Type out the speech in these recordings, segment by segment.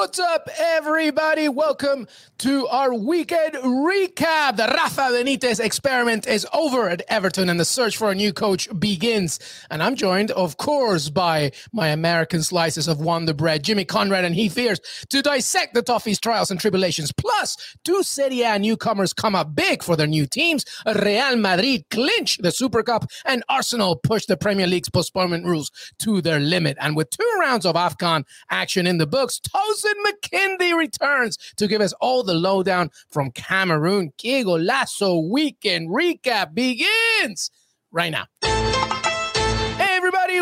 What's up, everybody? Welcome to our weekend recap. The Rafa Benitez experiment is over at Everton and the search for a new coach begins. And I'm joined, of course, by my American slices of Wonder Bread, Jimmy Conrad and Heath Pearce, to dissect the Toffee's trials and tribulations. Plus, two Serie A newcomers come up big for their new teams. Real Madrid clinch the Super Cup, and Arsenal push the Premier League's postponement rules to their limit. And with two rounds of AFCON action in the books, Tosin Makinde returns to give us all the lowdown from Cameroon. Que Golazo Weekend Recap begins right now.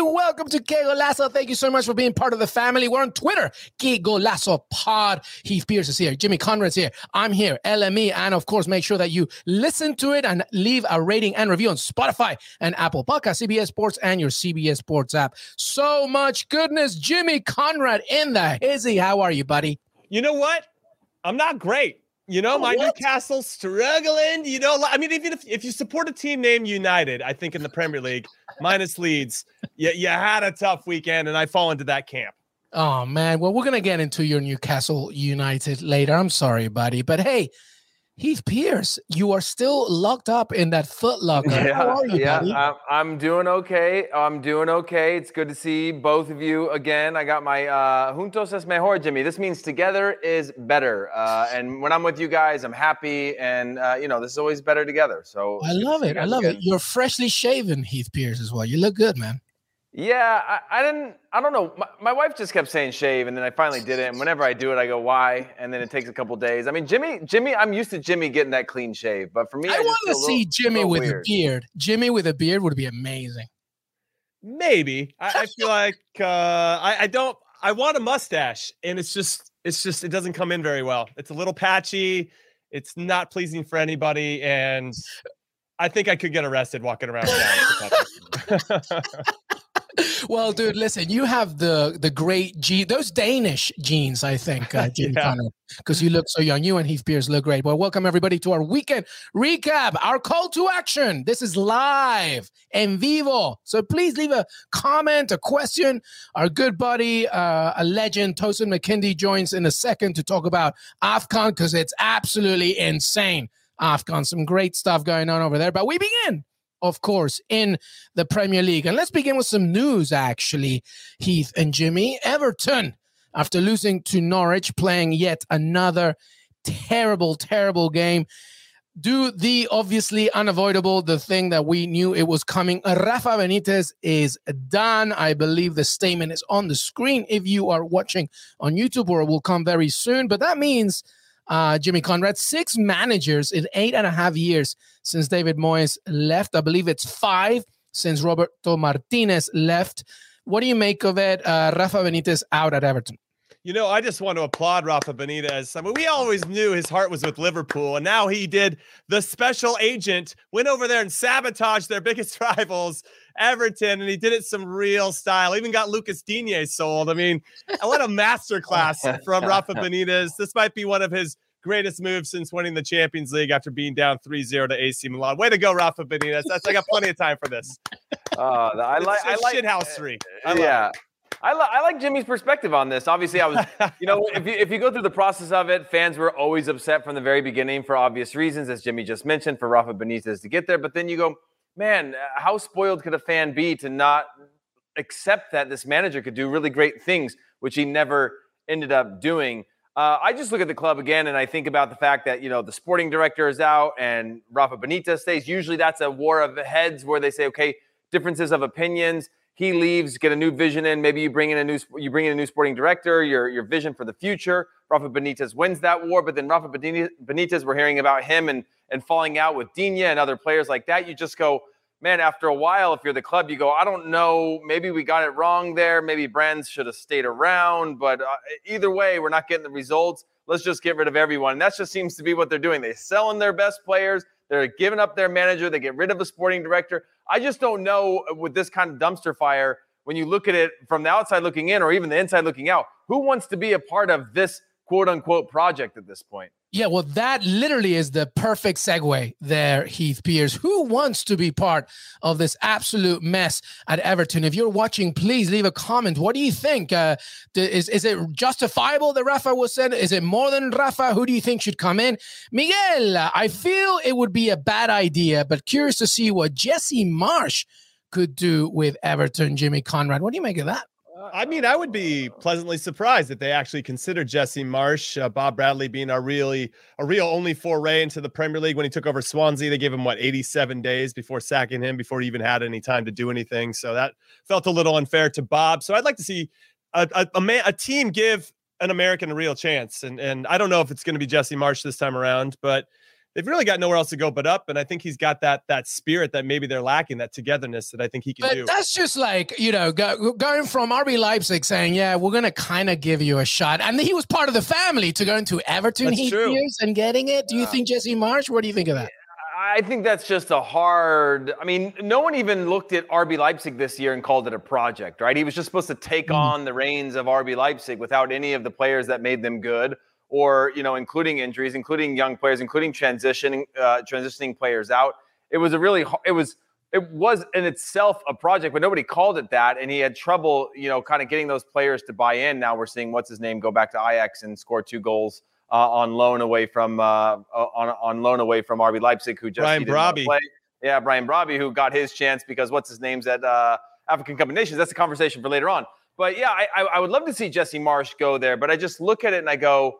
Welcome to Que Golazo. Thank you so much for being part of the family. We're on Twitter, Que Golazo Pod. Heath Pearce is here. Jimmy Conrad's here. I'm here, LME. And of course, make sure that you listen to it and leave a rating and review on Spotify and Apple Podcast, CBS Sports, and your CBS Sports app. So much goodness. Jimmy Conrad in the hizzy. How are you, buddy? You know what? I'm not great. You know, Oh, my what? Newcastle struggling. You know, I mean, even if, if you support a team named United, I think in the Premier League, minus Leeds, you, you had a tough weekend, and I fall into that camp. Oh man, well we're gonna get into your Newcastle United later. I'm sorry, buddy, but hey, Heath Pearce, you are still locked up in that Foot Locker. How are you, yeah, buddy? I'm, I'm doing okay. I'm doing okay. It's good to see both of you again. I got my uh, juntos es mejor, Jimmy. This means together is better. Uh, and when I'm with you guys, I'm happy, and uh, you know this is always better together. So I it's good to love it. I love again. it. You're freshly shaven, Heath Pearce, as well. You look good, man. Yeah, I, I didn't. I don't know. My, my wife just kept saying shave, and then I finally did it. And whenever I do it, I go why, and then it takes a couple days. I mean, Jimmy, Jimmy, I'm used to Jimmy getting that clean shave, but for me, I, just want to see little- Jimmy little with weird. a beard. Jimmy with a beard would be amazing. Maybe I, I feel like uh, I, I don't. I want a mustache, and it's just, it's just, it doesn't come in very well. It's a little patchy. It's not pleasing for anybody, and I think I could get arrested walking around town. with a puppy. Well, dude, listen, you have the the great gene, those Danish genes, I think, uh, Yeah. because you look so young. You and Heath Pearce look great. Well, welcome everybody to our weekend recap, our call to action. This is live en vivo, so please leave a comment, a question. Our good buddy, uh, a legend, Tosin Makinde, joins in a second to talk about Afcon because it's absolutely insane. Afcon, some great stuff going on over there. But we begin of course, in the Premier League. And let's begin with some news, actually, Heath and Jimmy. Everton, after losing to Norwich, playing yet another terrible, terrible game. Do the obviously unavoidable, the thing that we knew it was coming. Rafa Benitez is done. I believe the statement is on the screen if you are watching on YouTube, or it will come very soon. But that means uh, Jimmy Conrad, six managers in eight and a half years since David Moyes left. I believe it's five since Roberto Martinez left. What do you make of it? Uh, Rafa Benitez out at Everton. You know, I just want to applaud Rafa Benitez. I mean, we always knew his heart was with Liverpool, and now he did the special agent, went over there and sabotaged their biggest rivals, Everton, and he did it some real style. Even got Lucas Digne sold. I mean, what a masterclass from Rafa Benitez. This might be one of his greatest moves since winning the Champions League after being down 3-0 to AC Milan. Way to go, Rafa Benitez. That's I got plenty of time for this. Uh, I like. I like shithousery. I love yeah. I, I like Jimmy's perspective on this. Obviously, I was, you know, if you if you go through the process of it, fans were always upset from the very beginning for obvious reasons, as Jimmy just mentioned, for Rafa Benitez to get there. But then you go, man, how spoiled could a fan be to not accept that this manager could do really great things, which he never ended up doing. Uh, I just look at the club again and I think about the fact that, you know, the sporting director is out and Rafa Benitez stays. Usually that's a war of heads where they say, okay, differences of opinions. He leaves, get a new vision in. Maybe you bring in a new you bring in a new sporting director, your your vision for the future. Rafa Benitez wins that war, but then Rafa Benitez, we're hearing about him and and falling out with Digne and other players like that. You just go, man, after a while, if you're the club, you go, I don't know, maybe we got it wrong there. Maybe Brands should have stayed around. But uh, either way, we're not getting the results. Let's just get rid of everyone. And that just seems to be what they're doing. They're selling their best players. They're giving up their manager. They get rid of a sporting director. I just don't know with this kind of dumpster fire, when you look at it from the outside looking in or even the inside looking out, who wants to be a part of this quote unquote project at this point? Yeah, well, that literally is the perfect segue there, Heath Pearce. Who wants to be part of this absolute mess at Everton? If you're watching, please leave a comment. What do you think? Uh, is, is it justifiable that Rafa was sent? Is it more than Rafa? Who do you think should come in? Miguel, I feel it would be a bad idea, but curious to see what Jesse Marsch could do with Everton, Jimmy Conrad. What do you make of that? I mean, I would be pleasantly surprised if they actually considered Jesse Marsch, uh, Bob Bradley being a really a real only foray into the Premier League when he took over Swansea. They gave him what 87 days before sacking him before he even had any time to do anything. So that felt a little unfair to Bob. So I'd like to see a a, a, man, a team give an American a real chance. And and I don't know if it's going to be Jesse Marsch this time around, but they've really got nowhere else to go but up. And I think he's got that that spirit that maybe they're lacking, that togetherness that I think he can but do. That's just like you know, go, going from RB Leipzig saying, "Yeah, we're going to kind of give you a shot," and he was part of the family to go into Everton he years and getting it. Do you think Jesse Marsch? What do you think of that? I think that's just a hard. I mean, no one even looked at RB Leipzig this year and called it a project, right? He was just supposed to take mm. on the reins of RB Leipzig without any of the players that made them good or you know, including injuries, including young players, including transitioning uh, transitioning players out. It was a really it was it was in itself a project, but nobody called it that, and he had trouble, you know, kind of getting those players to buy in. Now we're seeing what's his name go back to Ajax and score two goals uh, on loan away from uh, on on loan away from RB Leipzig, who just Brian Brobbey. Yeah, Brian Brobbey, who got his chance because what's his name's at uh, African Cup of Nations. That's a conversation for later on. But yeah, I, I would love to see Jesse Marsch go there, but I just look at it and I go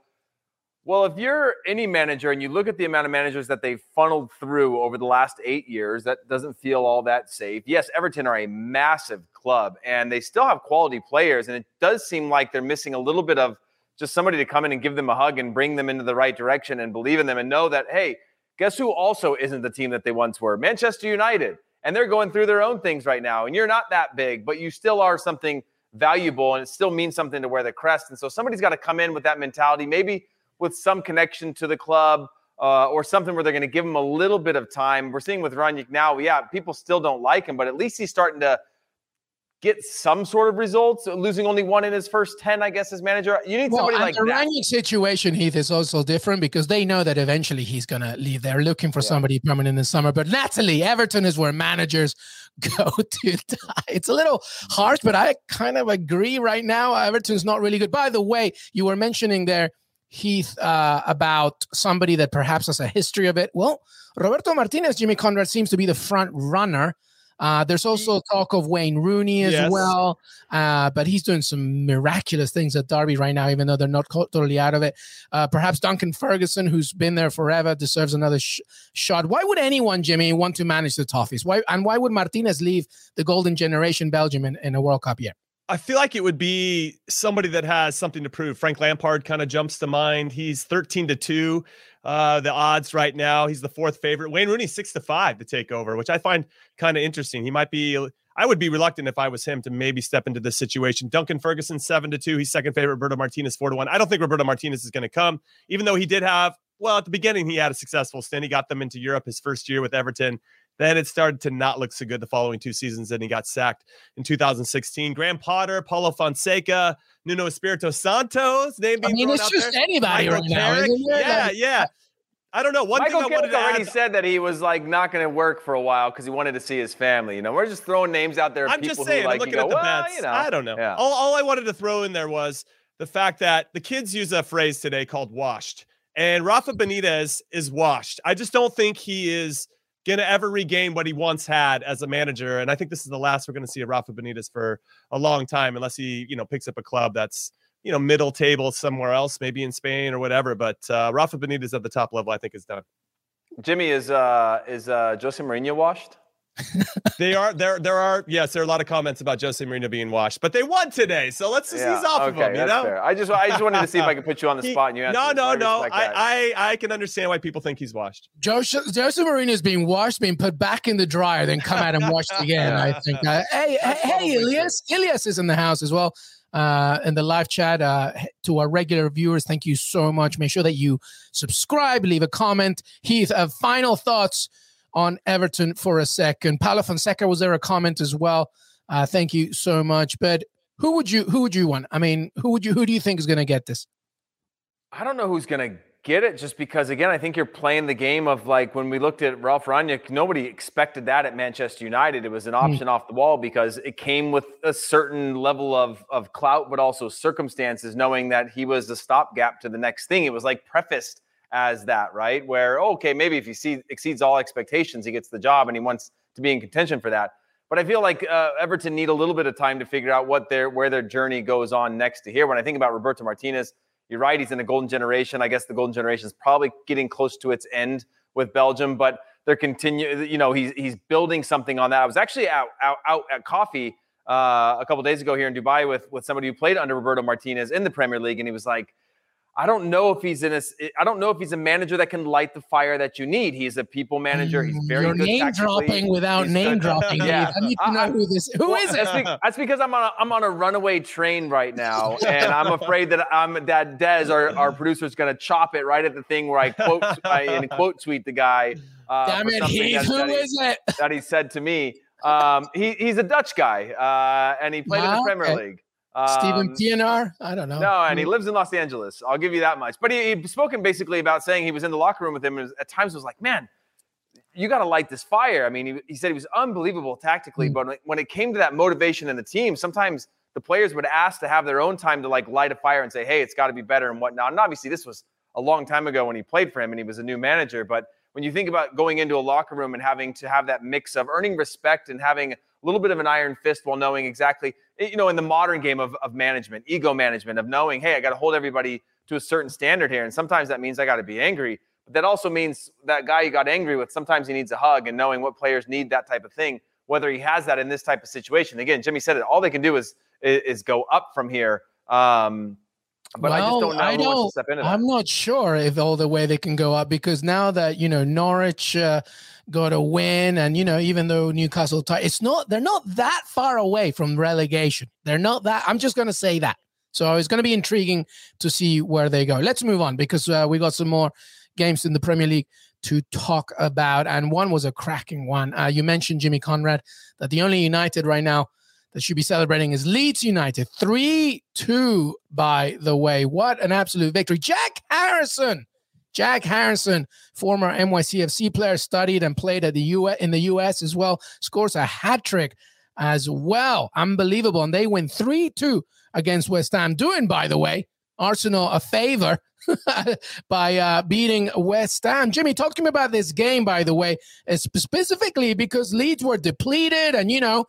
well, if you're any manager and you look at the amount of managers that they've funneled through over the last eight years, that doesn't feel all that safe. Yes, Everton are a massive club and they still have quality players. And it does seem like they're missing a little bit of just somebody to come in and give them a hug and bring them into the right direction and believe in them and know that, hey, guess who also isn't the team that they once were? Manchester United. And they're going through their own things right now. And you're not that big, but you still are something valuable and it still means something to wear the crest. And so somebody's got to come in with that mentality. Maybe with some connection to the club uh, or something where they're going to give him a little bit of time. We're seeing with Rangnick now, yeah, people still don't like him, but at least he's starting to get some sort of results. Losing only one in his first 10, I guess, as manager. You need well, somebody like the that. Situation, Heath, is also different because they know that eventually he's going to leave. They're looking for yeah. somebody permanent in the summer. But Natalie, Everton is where managers go to die. It's a little harsh, but I kind of agree right now. Everton's not really good. By the way, you were mentioning there Heath uh, about somebody that perhaps has a history of it. Well, Roberto Martinez, Jimmy Conrad seems to be the front runner. Uh, there's also talk of Wayne Rooney as yes. well, uh, but he's doing some miraculous things at Derby right now, even though they're not totally out of it. Uh, perhaps Duncan Ferguson, who's been there forever, deserves another sh- shot. Why would anyone, Jimmy, want to manage the Toffees? Why and why would Martinez leave the Golden Generation Belgium in, in a World Cup year? I feel like it would be somebody that has something to prove. Frank Lampard kind of jumps to mind. He's 13 to 2. Uh, the odds right now, he's the fourth favorite. Wayne Rooney 6 to 5 to take over, which I find kind of interesting. He might be I would be reluctant if I was him to maybe step into this situation. Duncan Ferguson 7 to 2. He's second favorite. Roberto Martinez 4 to 1. I don't think Roberto Martinez is going to come, even though he did have well, at the beginning, he had a successful stint. He got them into Europe his first year with Everton. Then it started to not look so good the following two seasons. Then he got sacked in 2016. Graham Potter, Paulo Fonseca, Nuno Espirito Santos. Name I mean, it's just there. anybody Michael right now. Yeah, like, yeah. I don't know. One Michael thing I wanted to already add, said that he was like not going to work for a while because he wanted to see his family. You know, we're just throwing names out there. I'm just saying. Who, like, I'm looking go, at the well, bets. You know, I don't know. Yeah. All, all I wanted to throw in there was the fact that the kids use a phrase today called "washed," and Rafa Benitez is washed. I just don't think he is going to ever regain what he once had as a manager. And I think this is the last we're going to see of Rafa Benitez for a long time, unless he, you know, picks up a club that's, you know, middle table somewhere else, maybe in Spain or whatever. But uh, Rafa Benitez at the top level, I think, is done. Jimmy, is uh, is uh, Jose Mourinho washed? They are there. There are yes, there are a lot of comments about Jose Mourinho being washed, but they won today, so let's just Yeah, ease off okay, of him. You know, fair. I just I just wanted to see if I could put you on the He- spot and you no, no, no. I, I I can understand why people think he's washed. Jose, Jose Mourinho is being washed, being put back in the dryer, then come out and washed again. I think. Uh, hey, hey, That's hey, probably true. Elias, Elias is in the house as well. Uh, in the live chat, uh, to our regular viewers, thank you so much. Make sure that you subscribe, leave a comment. Heath, uh, final thoughts on Everton for a second. Paulo Fonseca was there a comment as well. Uh, thank you so much. But who would you who would you want? I mean, who would you who do you think is going to get this? I don't know who's going to get it just because, again, I think you're playing the game of like when we looked at Ralf Rangnick, nobody expected that at Manchester United. It was an option off the wall because it came with a certain level of, of clout, but also circumstances, knowing that he was the stopgap to the next thing. It was like prefaced as that, right? Where, okay, maybe if he see, exceeds all expectations, he gets the job and he wants to be in contention for that. But I feel like uh, Everton need a little bit of time to figure out what their where their journey goes on next to here. When I think about Roberto Martinez, you're right. He's in a golden generation. I guess the golden generation is probably getting close to its end with Belgium, but they're continue. You know, he's he's building something on that. I was actually out out, out at coffee uh, a couple days ago here in Dubai with with somebody who played under Roberto Martinez in the Premier League, and he was like, I don't know if he's in a. I don't know if he's a manager that can light the fire that you need. He's a people manager. He's very You're good name tactically. dropping without He's name good- dropping. Yeah. I need to know I- who this. Who Well, is it? That's, be- that's because I'm on a, I'm on a runaway train right now, and I'm afraid that I'm that Dez, our, our producer, is going to chop it right at the thing where I quote I, and quote tweet the guy. Uh, Damn it, Heath. that- Who that he- it? that he said to me. Um, he, he's a Dutch guy, uh, and he played in Ah, the Premier. League. Stephen Um, PNR? I don't know. no, and he lives in Los Angeles. I'll give you that much. But he, he spoken basically about saying he was in the locker room with him, and at times was like, "Man, you got to light this fire." I mean, he, he said he was unbelievable tactically, Mm. but when it- when it came to that motivation in the team, sometimes the players would ask to have their own time to like light a fire and say, "Hey, it's got to be better" and whatnot. And obviously, this was a long time ago when he played for him and he was a new manager. But when you think about going into a locker room and having to have that mix of earning respect and having a little bit of an iron fist while knowing exactly, eh, you know, in the modern game of, of management, ego management, of knowing, hey, I got to hold everybody to a certain standard here. And sometimes that means I got to be angry. But that also means that guy you got angry with, sometimes he needs a hug and knowing what players need that type of thing, whether he has that in this type of situation. Again, Jimmy said it, all they can do is is, is go up from here. Um, but I just don't know I who wants don't- to step into that. I'm not sure if all the way they can go up because now that you know Norwich uh, got a win, and you know even though Newcastle, tie, it's not they're not that far away from relegation. They're not that. I'm just going to say that. So it's going to be intriguing to see where they go. Let's move on because uh, we got some more games in the Premier League to talk about, and one was a cracking one. Uh, you mentioned Jimmy Conrad that the only United right now that should be celebrating is Leeds United. 3 2, by the way. What an absolute victory. Jack Harrison. Jack Harrison, former NYCFC player, studied and played at the US in the US as well, scores a hat trick as well. Unbelievable. And they win 3 2 against West Ham, doing, by the way, Arsenal a favor by uh, beating West Ham. Jimmy, talk to me about this game, by the way, specifically because Leeds were depleted and, you know,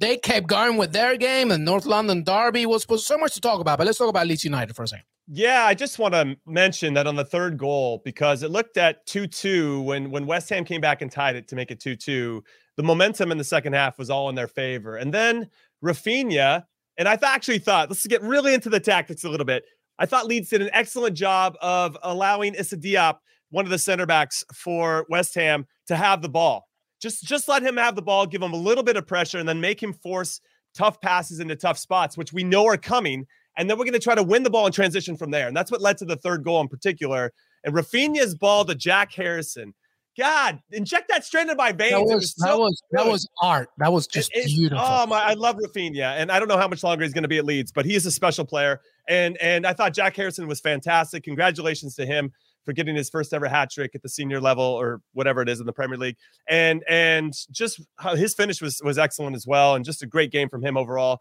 they kept going with their game and North London Derby was, was so much to talk about. But let's talk about Leeds United for a second. Yeah, I just want to mention that on the third goal because it looked at 2-2 when when West Ham came back and tied it to make it 2-2. The momentum in the second half was all in their favor. And then Raphinha, and I th- actually thought, let's get really into the tactics a little bit. I thought Leeds did an excellent job of allowing Issa Diop, one of the center backs for West Ham, to have the ball. Just just let him have the ball, give him a little bit of pressure, and then make him force tough passes into tough spots, which we know are coming. And then we're going to try to win the ball and transition from there. And that's what led to the third goal in particular. And Raphinha's ball to Jack Harrison. God, inject that straight into my veins. That was, that so was that was art. That was just It- beautiful. Oh my, I love Raphinha, and I don't know how much longer he's going to be at Leeds, but he is a special player. And and I thought Jack Harrison was fantastic. Congratulations to him for getting his first ever hat trick at the senior level or whatever it is in the Premier League. And and just how his finish was was excellent as well, and just a great game from him overall.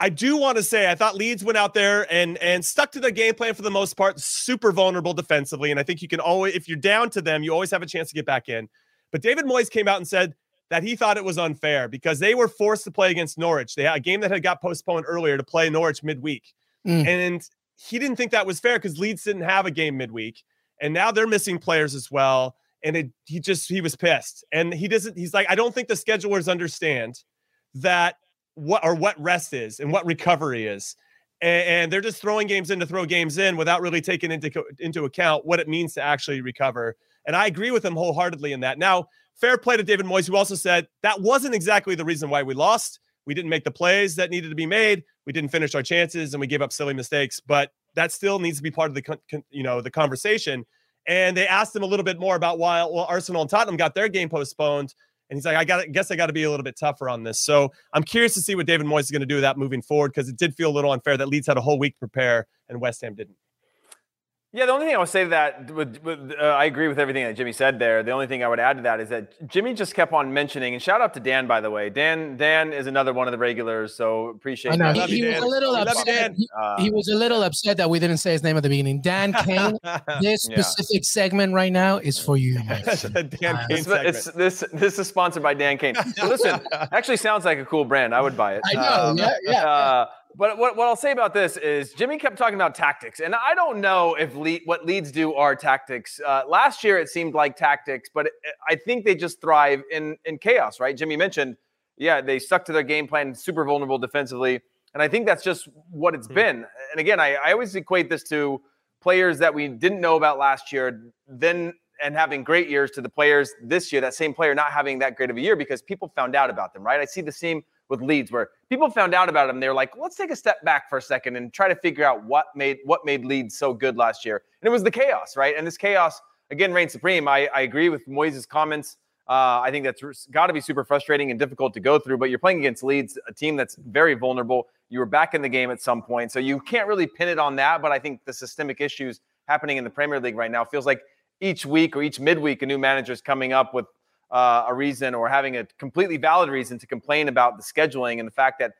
I do want to say I thought Leeds went out there and and stuck to their game plan for the most part, super vulnerable defensively. And I think you can always, if you're down to them, you always have a chance to get back in. But David Moyes came out and said that he thought it was unfair because they were forced to play against Norwich. They had a game that had got postponed earlier to play Norwich midweek. Mm. And he didn't think that was fair because Leeds didn't have a game midweek. And now they're missing players as well. and it, he just he was pissed, and he doesn't. He's like, I don't think the schedulers understand that what or what rest is and what recovery is. And, and they're just throwing games in to throw games in without really taking into into account what it means to actually recover. And I agree with him wholeheartedly in that. Now, fair play to David Moyes, who also said that wasn't exactly the reason why we lost. We didn't make the plays that needed to be made. We didn't finish our chances, and we gave up silly mistakes. But that still needs to be part of the you know the conversation. And they asked him a little bit more about why well Arsenal and Tottenham got their game postponed. And he's like, I got guess I got to be a little bit tougher on this. So I'm curious to see what David Moyes is going to do with that moving forward because it did feel a little unfair that Leeds had a whole week to prepare and West Ham didn't. Yeah, the only thing I would say to that, with, with, uh, I agree with everything that Jimmy said there. The only thing I would add to that is that Jimmy just kept on mentioning, and shout out to Dan, by the way. Dan, Dan is another one of the regulars, so appreciate. I know he, he was a little upset. He, uh, he, was a little upset that we didn't say his name at the beginning. Dan Kane. this specific segment right now is for you. Dan uh, Kane this, this this is sponsored by Dan Kane. listen, actually sounds like a cool brand. I would buy it. I know. Um, yeah, yeah. Uh, but what, what I'll say about this is Jimmy kept talking about tactics, and I don't know if Le- what Leeds do are tactics. Uh, last year it seemed like tactics, but it, I think they just thrive in in chaos. Right? Jimmy mentioned, yeah, they stuck to their game plan, super vulnerable defensively, and I think that's just what it's mm-hmm. been. And again, I, I always equate this to players that we didn't know about last year, then and having great years to the players this year. That same player not having that great of a year because people found out about them. Right? I see the same with Leeds where people found out about him. They were like, let's take a step back for a second and try to figure out what made what made Leeds so good last year. And it was the chaos, right? And this chaos again reigned supreme. I, I agree with Moyes' comments. Uh, I think that's got to be super frustrating and difficult to go through. But you're playing against Leeds, a team that's very vulnerable. You were back in the game at some point, so you can't really pin it on that. But I think the systemic issues happening in the Premier League right now feels like each week or each midweek, a new manager is coming up with uh, a reason or having a completely valid reason to complain about the scheduling and the fact that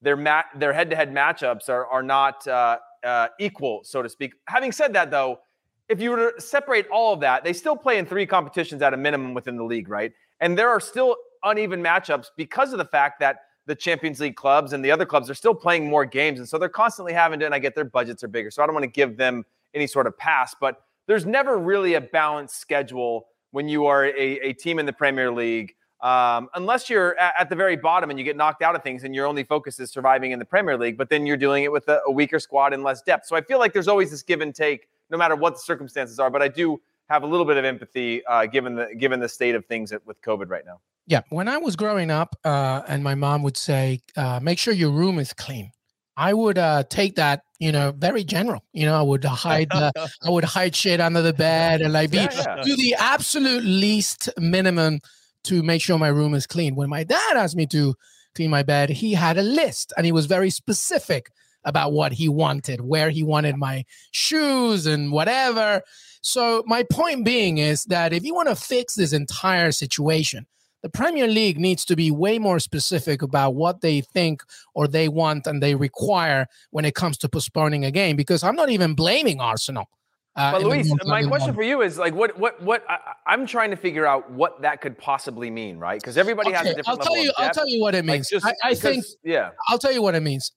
their their head-to-head matchups are are not uh, uh, equal, so to speak. Having said that, though, if you were to separate all of that, they still play in three competitions at a minimum within the league, right? And there are still uneven matchups because of the fact that the Champions League clubs and the other clubs are still playing more games, and so they're constantly having to. And I get their budgets are bigger, so I don't want to give them any sort of pass, but there's never really a balanced schedule when you are a, a team in the Premier League. Um, unless you're at, at, the very bottom and you get knocked out of things and your only focus is surviving in the Premier League, but then you're doing it with a, a weaker squad and less depth. So I feel like there's always this give and take, no matter what the circumstances are. But I do have a little bit of empathy uh, given the given the state of things with COVID right now. Yeah, when I was growing up, uh, and my mom would say, uh, "Make sure your room is clean." I would uh, take that, you know, very general. You know, I would hide, uh, I would hide shit under the bed and like be yeah, yeah. do the absolute least minimum to make sure my room is clean. When my dad asked me to clean my bed, he had a list and he was very specific about what he wanted, where he wanted my shoes and whatever. So my point being is that if you want to fix this entire situation, the Premier League needs to be way more specific about what they think or they want and they require when it comes to postponing a game. Because I'm not even blaming Arsenal. Uh, but Luis, my question for you is like, what, what, what? I, am trying to figure out what that could possibly mean, right? Because everybody okay, has a different. I'll tell you. I'll tell you what it means. Like just, I, I because, think. Yeah. I'll tell you what it means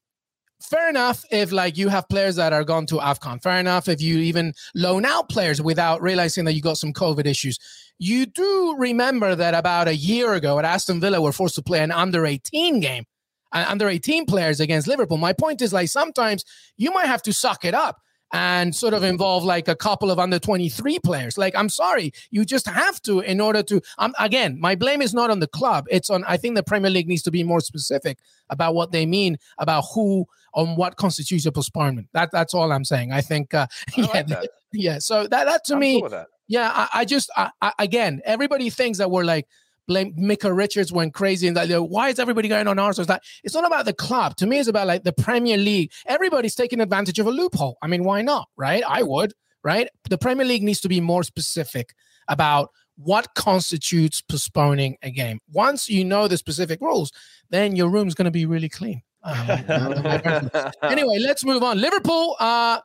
fair enough if like you have players that are gone to AFCON. Fair enough if you even loan out players without realizing that you got some COVID issues. You do remember that about a year ago at Aston Villa, we're forced to play an under 18 game, uh, under 18 players against Liverpool. My point is like sometimes you might have to suck it up and sort of involve like a couple of under 23 players. Like, I'm sorry, you just have to in order to. Um, again, my blame is not on the club. It's on, I think the Premier League needs to be more specific about what they mean about who, on what constitutes a postponement. That, that's all I'm saying. I think, uh, I yeah, like yeah. So that, that to I'm me, cool yeah, I, I just, I, I, again, everybody thinks that we're like, blame Micah Richards went crazy and that why is everybody going on Arsenal? It's like it's not about the club. To me, it's about like the Premier League. Everybody's taking advantage of a loophole. I mean, why not? Right? I would. Right? The Premier League needs to be more specific about what constitutes postponing a game. Once you know the specific rules, then your room's going to be really clean. Um, anyway, let's move on. Liverpool uh,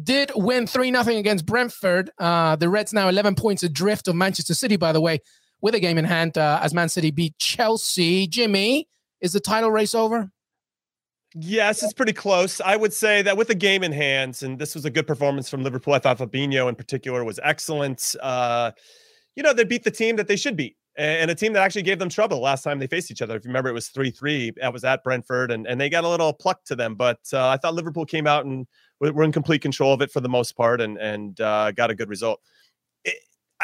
did win 3 0 against Brentford. Uh, the Reds now 11 points adrift of Manchester City, by the way with a game in hand uh, as Man City beat Chelsea. Jimmy, is the title race over? Yes, it's pretty close. I would say that with the game in hand, and this was a good performance from Liverpool. I thought Fabinho in particular was excellent. Uh, you know, they beat the team that they should beat and a team that actually gave them trouble last time they faced each other. If you remember, it was 3 3. That was at Brentford, and, and they got a little pluck to them. But uh, I thought Liverpool came out and were in complete control of it for the most part and, and uh, got a good result.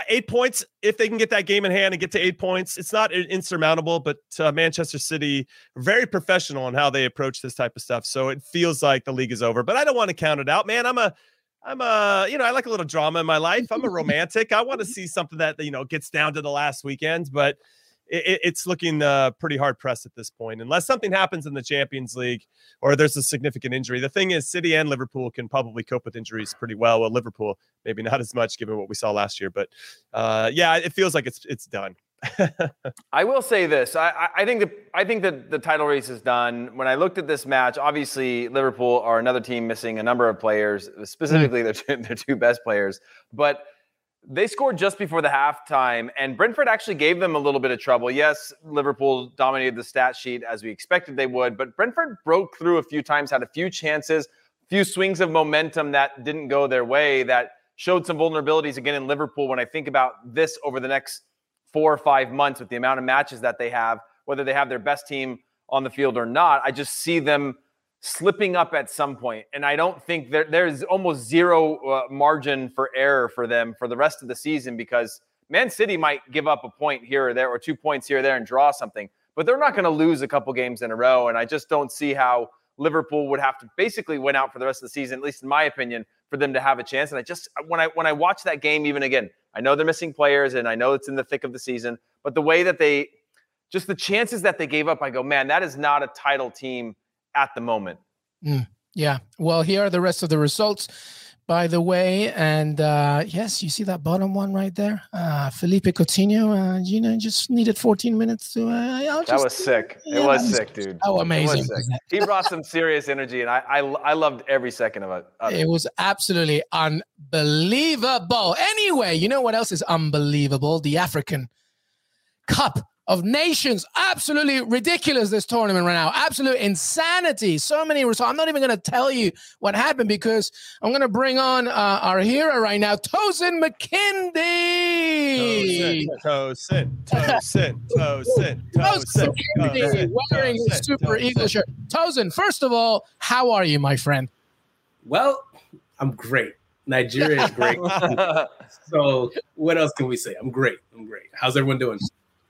Eight points, if they can get that game in hand and get to eight points, it's not insurmountable, but uh, Manchester City, very professional on how they approach this type of stuff. So it feels like the league is over, but I don't want to count it out, man. I'm a I'm a, you know, I like a little drama in my life. I'm a romantic. I want to see something that you know gets down to the last weekend, but it, it's looking uh, pretty hard pressed at this point, unless something happens in the Champions League or there's a significant injury. The thing is, City and Liverpool can probably cope with injuries pretty well. Well, Liverpool maybe not as much given what we saw last year, but uh, yeah, it feels like it's it's done. I will say this. I, I think the I think that the title race is done. When I looked at this match, obviously Liverpool are another team missing a number of players, specifically their two, their two best players. But they scored just before the halftime, and Brentford actually gave them a little bit of trouble. Yes, Liverpool dominated the stat sheet as we expected they would, but Brentford broke through a few times, had a few chances, a few swings of momentum that didn't go their way, that showed some vulnerabilities again in Liverpool. When I think about this over the next four or five months with the amount of matches that they have, whether they have their best team on the field or not. I just see them slipping up at some point, and I don't think there, there's almost zero uh, margin for error for them for the rest of the season because Man City might give up a point here or there or two points here or there and draw something, but they're not going to lose a couple games in a row. And I just don't see how Liverpool would have to basically win out for the rest of the season, at least in my opinion, for them to have a chance. And I just when I when I watch that game, even again, I know they're missing players and I know it's in the thick of the season, but the way that they just the chances that they gave up, I go, man, that is not a title team at the moment. Mm, yeah. Well, here are the rest of the results by the way. And uh, yes, you see that bottom one right there, uh, Felipe Coutinho. Uh, you know, just needed 14 minutes to. Uh, just, that was sick. Yeah, it was sick, dude. Oh, amazing! He brought some serious energy, and I, I, I loved every second of it. Of it. it was absolutely unbelievable. Anyway, you know what else is unbelievable? The African Cup of nations. Absolutely ridiculous, this tournament right now. Absolute insanity. So many results. I'm not even going to tell you what happened because I'm going to bring on uh, our hero right now, Tosin Makinde. Tosin, Tosin, Tosin, Tosin, Tosin, wearing his Super Eagle shirt. Tosin, first of all, how are you, my friend? Well, I'm great. Nigeria is great. so what else can we say? I'm great. I'm great. How's everyone doing?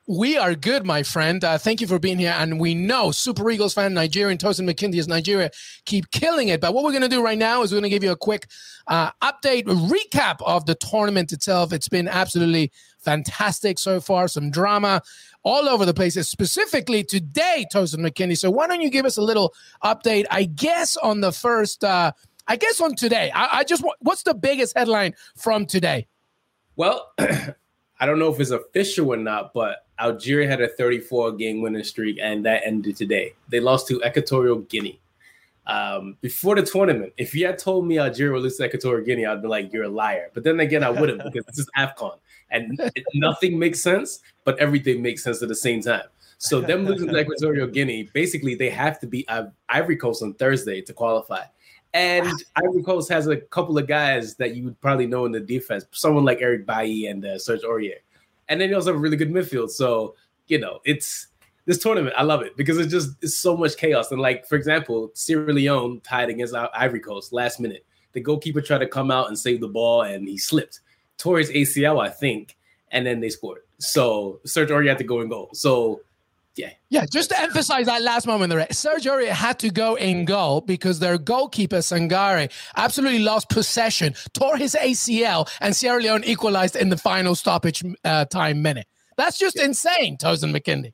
We are good, my friend. Uh, thank you for being here. And we know Super Eagles fan, Nigerian Tosin Makinde is Nigeria, keep killing it. But what we're going to do right now is we're going to give you a quick uh, update, recap of the tournament itself. It's been absolutely fantastic so far. Some drama all over the place, specifically today, Tosin Makinde. So why don't you give us a little update, I guess, on the first, uh, I guess on today. I, I just, what's the biggest headline from today? Well, I don't know if it's official or not, but Algeria had a 34 game winning streak, and that ended today. They lost to Equatorial Guinea. Um, before the tournament, if you had told me Algeria would lose to Equatorial Guinea, I'd be like, you're a liar. But then again, I wouldn't because this is AFCON and nothing makes sense, but everything makes sense at the same time. So them losing to Equatorial Guinea, basically they have to beat Ivory Coast on Thursday to qualify. And Ivory Coast has a couple of guys that you would probably know in the defense, someone like Eric Bailly and uh, Serge Aurier and then you also have a really good midfield. So you know, it's this tournament. I love it because it's just it's so much chaos. And like for example, Sierra Leone tied against Ivory Coast last minute. The goalkeeper tried to come out and save the ball, and he slipped, tore his ACL, I think, and then they scored. So Serge Aurier had to go and goal. So yeah. Yeah, just to emphasize that last moment there, Serge Aurier had to go in goal because their goalkeeper, Sangare, absolutely lost possession, tore his ACL, and Sierra Leone equalized in the final stoppage uh, time minute. That's just insane, Tosin Makinde.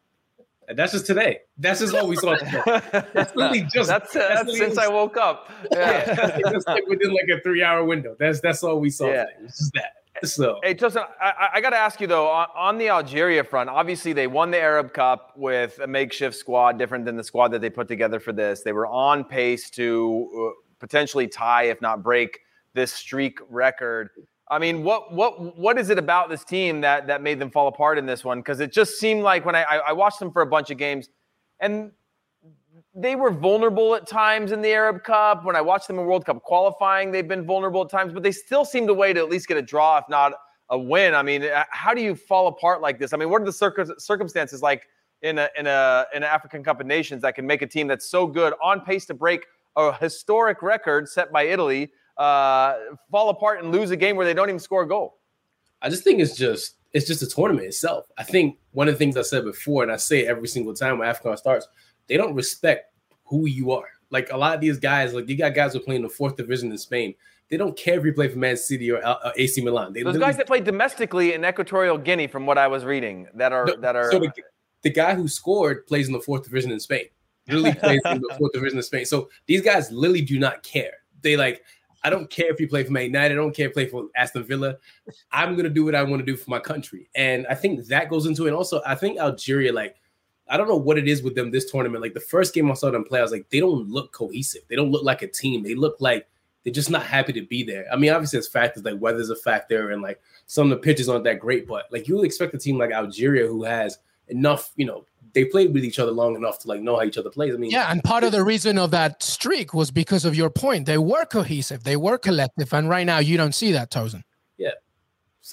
That's just today. That's just what we saw today. That's literally just that's, uh, that's, that's since I woke up. Yeah, yeah just within like a three hour window. That's that's all we saw. Yeah. Today. It's just that. So, hey, Justin, I, I got to ask you though on, on, the Algeria front. Obviously, they won the Arab Cup with a makeshift squad, different than the squad that they put together for this. They were on pace to uh, potentially tie, if not break, this streak record. I mean, what what what is it about this team that that made them fall apart in this one? Because it just seemed like when I, I watched them for a bunch of games, and they were vulnerable at times in the Arab Cup. When I watched them in World Cup qualifying, they've been vulnerable at times, but they still seemed a way to at least get a draw, if not a win. I mean, how do you fall apart like this? I mean, what are the circ- circumstances like in a in a in an African Cup of Nations that can make a team that's so good on pace to break a historic record set by Italy uh, fall apart and lose a game where they don't even score a goal? I just think it's just it's just the tournament itself. I think one of the things I said before, and I say every single time when AFCON starts, they don't respect who you are. Like a lot of these guys, like you got guys who are playing the fourth division in Spain. They don't care if you play for Man City or uh, AC Milan. They Those guys that play domestically in Equatorial Guinea, from what I was reading, that are no, that are. So the, the guy who scored plays in the fourth division in Spain. Literally plays in the fourth division in Spain. So these guys literally do not care. They like I don't care if you play for Man United. I don't care if you play for Aston Villa. I'm gonna do what I want to do for my country, and I think that goes into it. And also, I think Algeria, like, I don't know what it is with them this tournament. Like the first game I saw them play, I was like, they don't look cohesive. They don't look like a team. They look like they're just not happy to be there. I mean, obviously, it's factors like weather's a factor, and like some of the pitches aren't that great. But like you expect a team like Algeria, who has enough, you know, they played with each other long enough to like know how each other plays. I mean, yeah, and part of the reason of that streak was because of your point. They were cohesive, they were collective, and right now you don't see that, Tosin.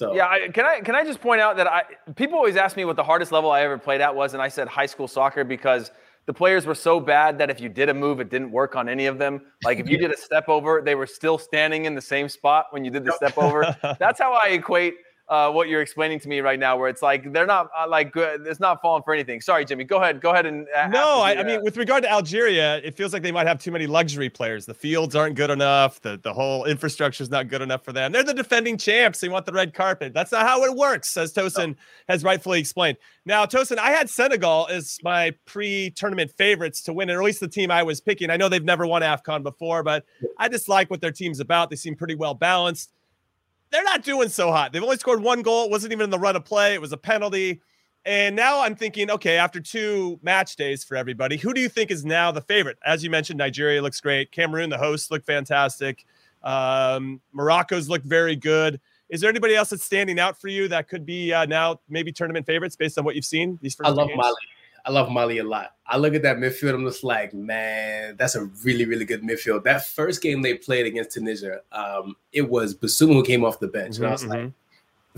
Yeah. So yeah, I, can I can I just point out that I people always ask me what the hardest level I ever played at was, and I said high school soccer because the players were so bad that if you did a move, it didn't work on any of them. Like if you did a step over, they were still standing in the same spot when you did the step over. That's how I equate uh, what you're explaining to me right now, where it's like they're not uh, like good. It's not falling for anything. Sorry, Jimmy. Go ahead. Go ahead and. Uh, no, I, I, mean, with regard to Algeria, it feels like they might have too many luxury players. The fields aren't good enough. The the whole infrastructure is not good enough for them. They're the defending champs. They want the red carpet. That's not how it works, as Tosin has rightfully explained. Now, Tosin, I had Senegal as my pre-tournament favorites to win, or at least the team I was picking. I know they've never won AFCON before, but I just like what their team's about. They seem pretty well balanced they're not doing so hot. They've only scored one goal. It wasn't even in the run of play. It was a penalty. And now I'm thinking, okay, after two match days for everybody, who do you think is now the favorite? As you mentioned, Nigeria looks great. Cameroon, the hosts, look fantastic. Um, Morocco's looked very good. Is there anybody else that's standing out for you that could be uh, now maybe tournament favorites based on what you've seen these first? I love games? Mali. I love Mali a lot. I look at that midfield. I'm just like, man, that's a really, really good midfield. That first game they played against Tunisia, um, it was Bissouma who came off the bench, mm-hmm, and I was mm-hmm. like,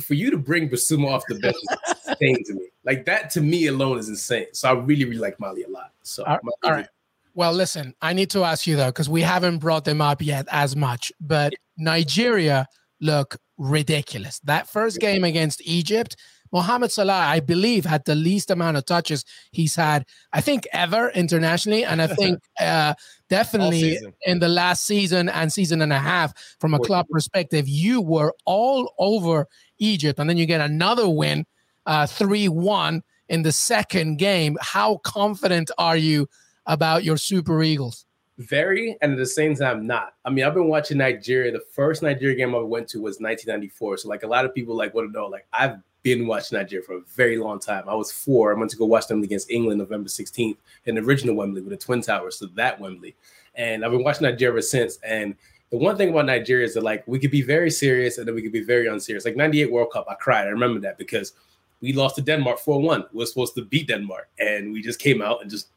for you to bring Bissouma off the bench is insane to me. Like that to me alone is insane. So I really, really like Mali a lot. So all, all right. Well, listen, I need to ask you though, because we haven't brought them up yet as much, but Nigeria look ridiculous. That first game against Egypt, Mohamed Salah, I believe, had the least amount of touches he's had, I think, ever internationally. And I think uh, definitely in the last season and season and a half, from a club perspective, you were all over Egypt. And then you get another win, uh, 3 uh, 1 in the second game. How confident are you about your Super Eagles? Very, and at the same time, not. I mean, I've been watching Nigeria. The first Nigeria game I went to was 1994. So, like, a lot of people like want to know, like, I've been watching Nigeria for a very long time. I was four. I went to go watch them against England November 16th in the original Wembley with the Twin Towers, so that Wembley. And I've been watching Nigeria ever since. And the one thing about Nigeria is that like we could be very serious and then we could be very unserious. Like 98 World Cup, I cried. I remember that because we lost to Denmark 4-1. We were supposed to beat Denmark and we just came out and just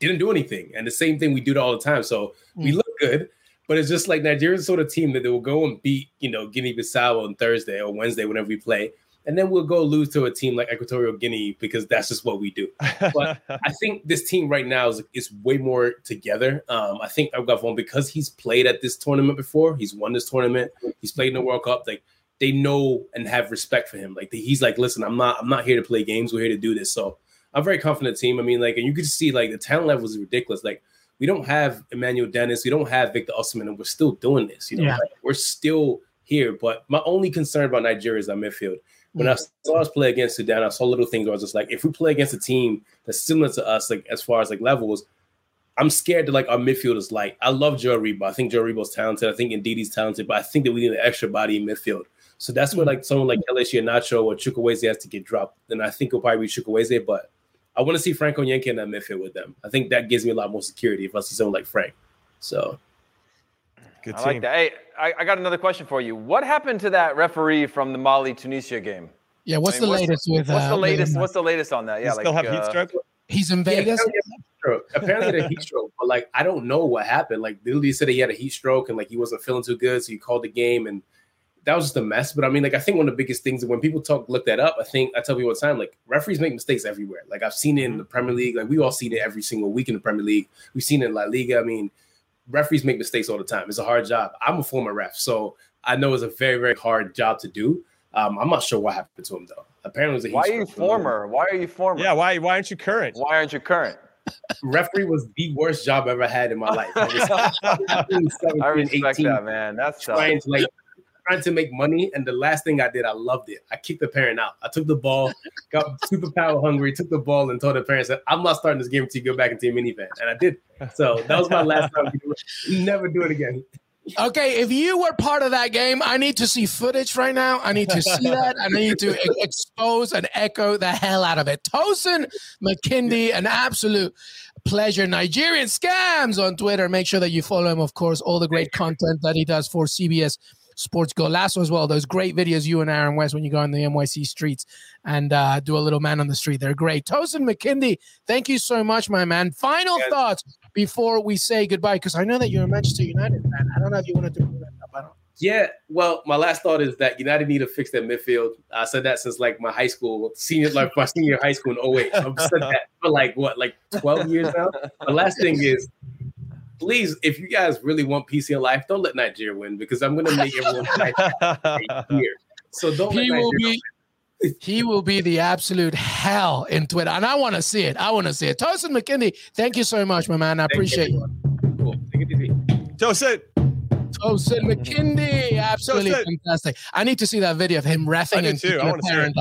didn't do anything. And the same thing we do all the time. So mm. we look good, but it's just like Nigeria's sort of team that they will go and beat, you know, Guinea Bissau on Thursday or Wednesday, whenever we play and then we'll go lose to a team like Equatorial Guinea because that's just what we do. But I think this team right now is, is way more together. Um, I think I've got one because he's played at this tournament before. He's won this tournament. He's played in the World Cup. Like they know and have respect for him. Like he's like, listen, I'm not I'm not here to play games. We're here to do this. So I'm very confident team. I mean, like, and you can see like the talent level is ridiculous. Like we don't have Emmanuel Dennis, we don't have Victor Osimhen, and we're still doing this. You know, yeah. like, we're still here. But my only concern about Nigeria is our midfield when mm. I saw us play against Sudan, I saw little things where I was just like, if we play against a team that's similar to us, like as far as like levels, I'm scared that like our midfield is light. I love Joe Aribo. I think Joe Aribo's talented. I think Ndidi's talented, but I think that we need an extra body in midfield. So that's where mm. like someone like Kelechi Iheanacho or Chukwueze has to get dropped. And I think it'll probably be Chukwueze, but I want to see Frank Onyeka in that midfield with them. I think that gives me a lot more security if I see someone like Frank. So Good I like that. Hey, I, I, got another question for you. What happened to that referee from the Mali Tunisia game? Yeah, what's I mean, the what's, latest with? What's uh, the latest? What's the latest on that? Yeah, like, still have uh, heat stroke. He's in Vegas. Yeah, apparently, the heat stroke, but like I don't know what happened. Like literally said he had a heat stroke and like he wasn't feeling too good, so he called the game and that was just a mess. But I mean, like I think one of the biggest things when people talk look that up, I think I tell people all the time, like referees make mistakes everywhere. Like I've seen it in the Premier League, like we all seen it every single week in the Premier League. We've seen it in La Liga. I mean, referees make mistakes all the time. It's a hard job. I'm a former ref, so I know it's a very, very hard job to do. Um, I'm not sure what happened to him though. Apparently, why are you former? Why are you former? Yeah, why why aren't you current? Why aren't you current? referee was the worst job I ever had in my life. I, 17, I respect 18, that, man. That's trying to like trying to make money, and the last thing I did, I loved it. I kicked the parent out. I took the ball, got super power hungry, took the ball, and told the parents that I'm not starting this game until you go back into your minivan, and I did. So that was my last time. Never do it again. Okay, if you were part of that game, I need to see footage right now. I need to see that. I need to expose and echo the hell out of it. Tosin Makinde, an absolute pleasure. Nigerian scams on Twitter. Make sure that you follow him, of course, all the great content that he does for CBS Sports Golazo as well. Those great videos you and Aaron West when you go on the NYC streets and uh, do a little man on the street. They're great. Tosin Makinde, thank you so much, my man. Final yes. thoughts before we say goodbye, because I know that you're a Manchester United fan. I don't know if you wanted to bring that up. I don't. Yeah, well, my last thought is that United need to fix their midfield. I said that since like my high school, senior, like my senior high school in 08. I've said that for like what, like 12 years now. The last thing is please, if you guys really want peace in life, don't let Nigeria win because I'm going to make everyone here. So don't he will be. He will be the absolute hell in Twitter, and I want to see it. I want to see it. Tosin Makinde, thank you so much, my man. I thank appreciate you. Cool. Take it easy. Tosin. Tosin Makinde, absolutely Tosin. fantastic. I need to see that video of him refing and too. I want to see it.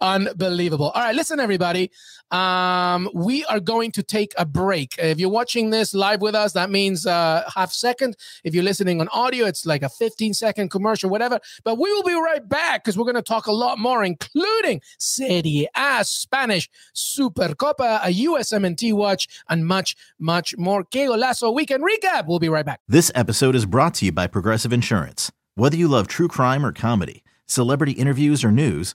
Unbelievable. All right, listen, everybody. Um, we are going to take a break. If you're watching this live with us, that means uh, half second. If you're listening on audio, it's like a 15 second commercial, whatever. But we will be right back because we're going to talk a lot more, including Serie A, Spanish Supercopa, a USMNT watch, and much, much more. Que Golazo Weekend Recap. We'll be right back. This episode is brought to you by Progressive Insurance. Whether you love true crime or comedy, celebrity interviews or news,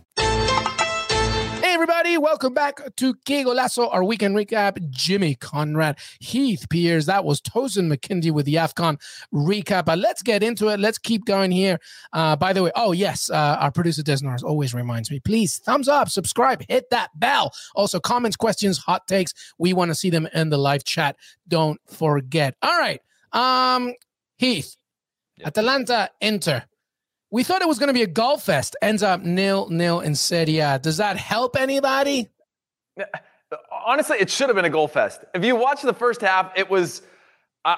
everybody. Welcome back to Que Golazo, our weekend recap. Jimmy Conrad, Heath Pearce. That was Tosin Makinde with the AFCON recap. But let's get into it. Let's keep going here. Uh, by the way, oh, yes, uh, our producer Desnars always reminds me please thumbs up, subscribe, hit that bell. Also, comments, questions, hot takes. We want to see them in the live chat. Don't forget. All right. Um, Heath, yep. Atalanta, Inter we thought it was going to be a golf fest. Ends up nil nil in Serie A. Does that help anybody? Honestly, it should have been a goal fest. If you watch the first half, it was. Uh,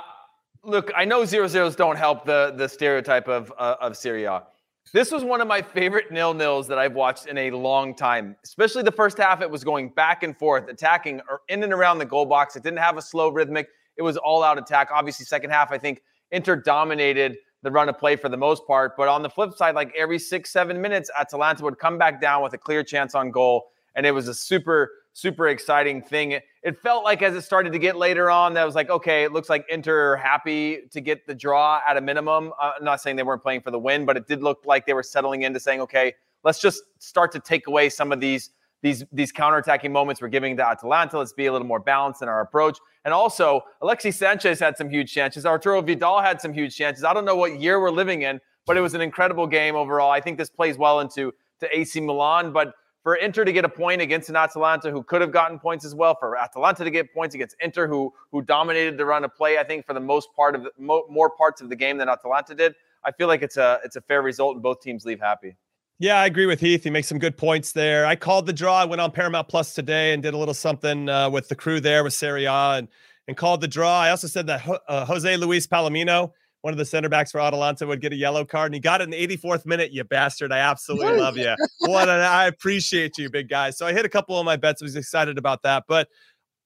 look, I know zero zeros don't help the the stereotype of uh, of Serie A. This was one of my favorite nil nils that I've watched in a long time. Especially the first half, it was going back and forth, attacking or in and around the goal box. It didn't have a slow rhythmic. It was all out attack. Obviously, second half, I think Inter dominated the run of play for the most part. But on the flip side, like every six, seven minutes, Atalanta would come back down with a clear chance on goal. And it was a super, super exciting thing. It, felt like as it started to get later on, that was like, okay, it looks like Inter happy to get the draw at a minimum. Uh, I'm not saying they weren't playing for the win, but it did look like they were settling into saying, okay, let's just start to take away some of these these these counterattacking moments we're giving to Atalanta. Let's be a little more balanced in our approach. And also, Alexis Sanchez had some huge chances. Arturo Vidal had some huge chances. I don't know what year we're living in, but it was an incredible game overall. I think this plays well into to AC Milan, but for Inter to get a point against an Atalanta who could have gotten points as well, for Atalanta to get points against Inter who who dominated the run of play, I think for the most part of the, mo- more parts of the game than Atalanta did. I feel like it's a it's a fair result and both teams leave happy. Yeah, I agree with Heath. He makes some good points there. I called the draw. I went on Paramount Plus today and did a little something uh, with the crew there with Serie A and and called the draw. I also said that uh, Jose Luis Palomino, one of the center backs for Atalanta, would get a yellow card, and he got it in the 84th minute. You bastard! I absolutely love you. What an, I appreciate you, big guy. So I hit a couple of my bets. I was excited about that, but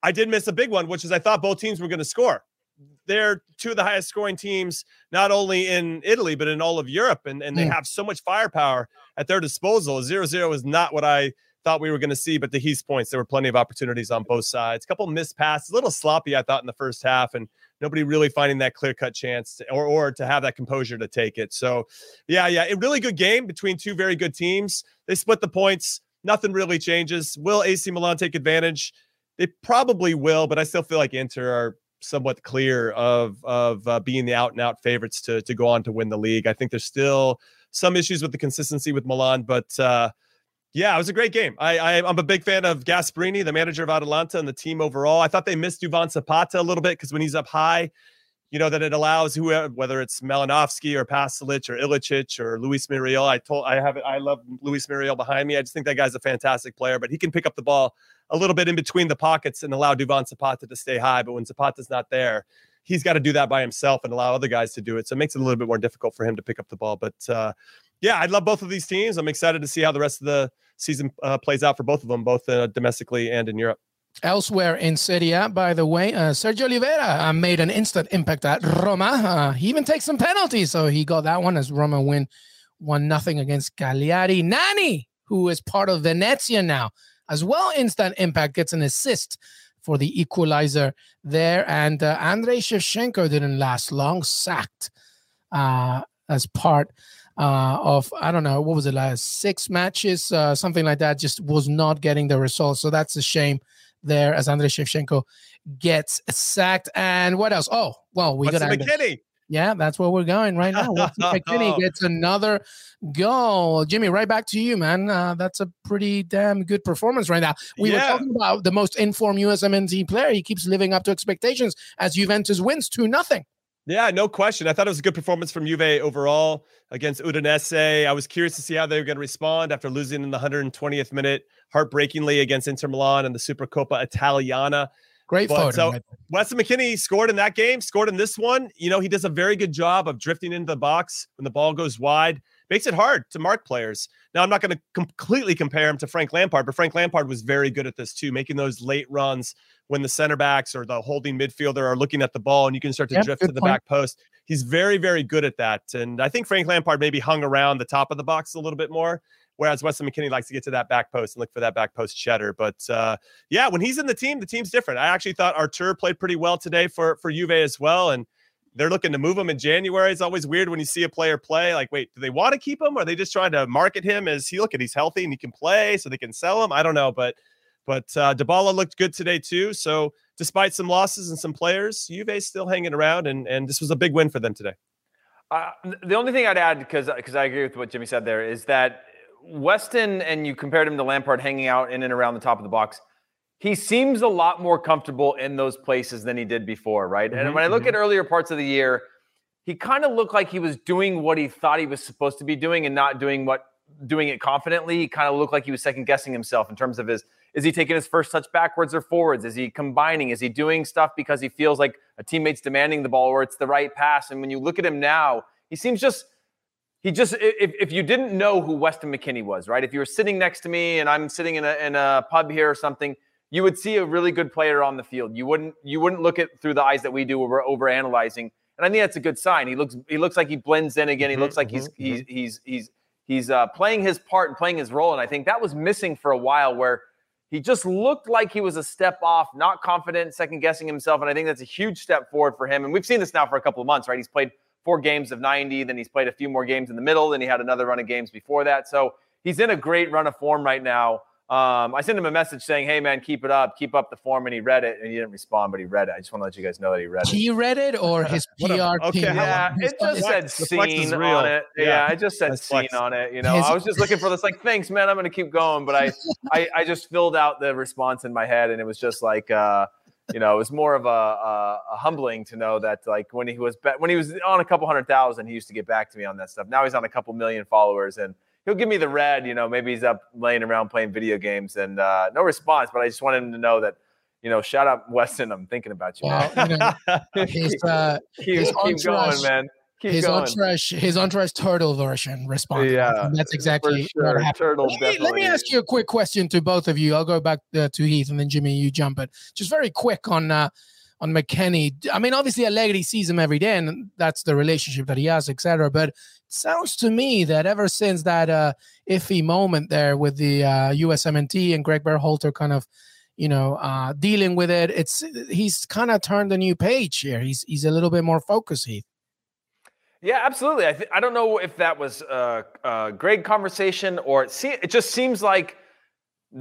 I did miss a big one, which is I thought both teams were going to score. They're two of the highest scoring teams, not only in Italy, but in all of Europe. And, and they mm. have so much firepower at their disposal. Zero zero is not what I thought we were going to see, but the Heath's points, there were plenty of opportunities on both sides. A couple missed passes, a little sloppy, I thought, in the first half, and nobody really finding that clear cut chance to, or, or to have that composure to take it. So, yeah, yeah, a really good game between two very good teams. They split the points. Nothing really changes. Will AC Milan take advantage? They probably will, but I still feel like Inter are somewhat clear of of uh, being the out and out favorites to to go on to win the league. I think there's still some issues with the consistency with Milan, but uh, yeah, it was a great game. I, I am a big fan of Gasperini, the manager of Atalanta, and the team overall. I thought they missed Duvan Zapata a little bit because when he's up high, you know that it allows whoever, whether it's Malinovskyi or Pasalic or Ilicic or Luis Muriel. I told I have. I love Luis Muriel behind me. I just think that guy's a fantastic player, but he can pick up the ball a little bit in between the pockets and allow Duvan Zapata to stay high. But when Zapata's not there, he's got to do that by himself and allow other guys to do it. So it makes it a little bit more difficult for him to pick up the ball. But uh, yeah, I love both of these teams. I'm excited to see how the rest of the season uh, plays out for both of them, both uh, domestically and in Europe. Elsewhere in Serie A, by the way, uh, Sergio Oliveira uh, made an instant impact at Roma. Uh, he even takes some penalties, so he got that one as Roma win one nothing against Cagliari. Nani, who is part of Venezia now, as well, instant impact gets an assist for the equalizer there. And uh, Andrei Shevchenko didn't last long, sacked uh, as part uh, of I don't know what was it last six matches, uh, something like that. Just was not getting the results, so that's a shame there as Andrei Shevchenko gets sacked. And what else? Oh, well, we got McKennie. Yeah, that's where we're going right now. McKennie gets another goal. Jimmy, right back to you, man. Uh, that's a pretty damn good performance right now. We yeah. were talking about the most informed USMNT player. He keeps living up to expectations as Juventus wins 2 nothing. Yeah, no question. I thought it was a good performance from Juve overall against Udinese. I was curious to see how they were going to respond after losing in the 120th minute, heartbreakingly against Inter Milan in the Supercoppa Italiana. Great but, photo. So Weston McKennie scored in that game, scored in this one. You know, he does a very good job of drifting into the box when the ball goes wide makes it hard to mark players. Now, I'm not going to completely compare him to Frank Lampard, but Frank Lampard was very good at this too, making those late runs when the center backs or the holding midfielder are looking at the ball and you can start to yep, drift to the point. back post. He's very, very good at that. And I think Frank Lampard maybe hung around the top of the box a little bit more. Whereas Weston McKennie likes to get to that back post and look for that back post cheddar. But uh, yeah, when he's in the team, the team's different. I actually thought Artur played pretty well today for for Juve as well. And they're looking to move him in January. It's always weird when you see a player play. Like, wait, do they want to keep him? Or are they just trying to market him as he look at he's healthy and he can play so they can sell him? I don't know, but but uh, Dybala looked good today too. So despite some losses and some players, Juve still hanging around, and and this was a big win for them today. Uh, the only thing I'd add, because because I agree with what Jimmy said there, is that Weston and you compared him to Lampard hanging out in and around the top of the box he seems a lot more comfortable in those places than he did before, right? Mm-hmm, and when I look mm-hmm. at earlier parts of the year, he kind of looked like he was doing what he thought he was supposed to be doing and not doing what doing it confidently. He kind of looked like he was second guessing himself in terms of his is he taking his first touch backwards or forwards? Is he combining? Is he doing stuff because he feels like a teammate's demanding the ball or it's the right pass? And when you look at him now, he seems just he just if, if you didn't know who Weston McKennie was, right? If you were sitting next to me and I'm sitting in a in a pub here or something, you would see a really good player on the field. You wouldn't you wouldn't look at through the eyes that we do where we're over analyzing. And I think that's a good sign. He looks he looks like he blends in again. He mm-hmm, looks like mm-hmm, he's, mm-hmm. he's he's he's he's uh, playing his part and playing his role. And I think that was missing for a while where he just looked like he was a step off, not confident, second guessing himself. And I think that's a huge step forward for him. And we've seen this now for a couple of months, right? He's played four games of 90, then he's played a few more games in the middle, then he had another run of games before that. So he's in a great run of form right now. Um, I sent him a message saying, "Hey man, keep it up, keep up the form," and he read it, and he didn't respond, but he read it. I just want to let you guys know that he read it. He read it, or his PR okay. team? Yeah, it just said "scene" on it. Yeah, yeah I just said "scene" on it. You know, his, I was just looking for this. Like, thanks, man. I'm going to keep going, but I, I, I just filled out the response in my head, and it was just like. uh you know, it was more of a, a, a, humbling to know that like when he was when he was on a couple hundred thousand, he used to get back to me on that stuff. Now he's on a couple million followers, and he'll give me the red. You know, maybe he's up laying around playing video games and uh, no response. But I just wanted him to know that you know, shout out Weston. I'm thinking about you. Well, you know, his, uh, keep, his keep going, man. Keep his going. entourage, his entourage turtle version responded. Yeah, that's exactly sure. what happened. Turtle let, me, let me ask you a quick question to both of you. I'll go back uh, to Heath and then Jimmy, you jump it. Just very quick on uh, on McKennie. I mean, obviously Allegri sees him every day, and that's the relationship that he has, etc. But it sounds to me that ever since that uh, iffy moment there with the uh, USMNT and Greg Berhalter kind of you know, uh, dealing with it. It's he's kind of turned a new page here. He's he's a little bit more focused. Heath. Yeah, absolutely. I th- I don't know if that was a, a great conversation or it, se- it just seems like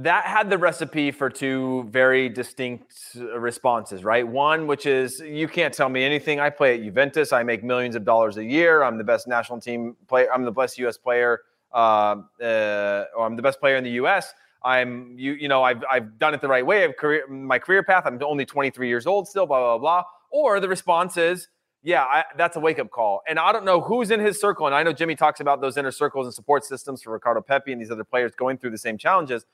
that had the recipe for two very distinct uh, responses, right? One, which is you can't tell me anything. I play at Juventus. I make millions of dollars a year. I'm the best national team player. I'm the best U.S. player, uh, uh, or I'm the best player in the U.S. I'm you you know I've I've done it the right way. I've career my career path. I'm only 23 years old still. Blah blah blah. Or the response is, yeah, I, that's a wake up call. And I don't know who's in his circle. And I know Jimmy talks about those inner circles and support systems for Ricardo Pepi and these other players going through the same challenges.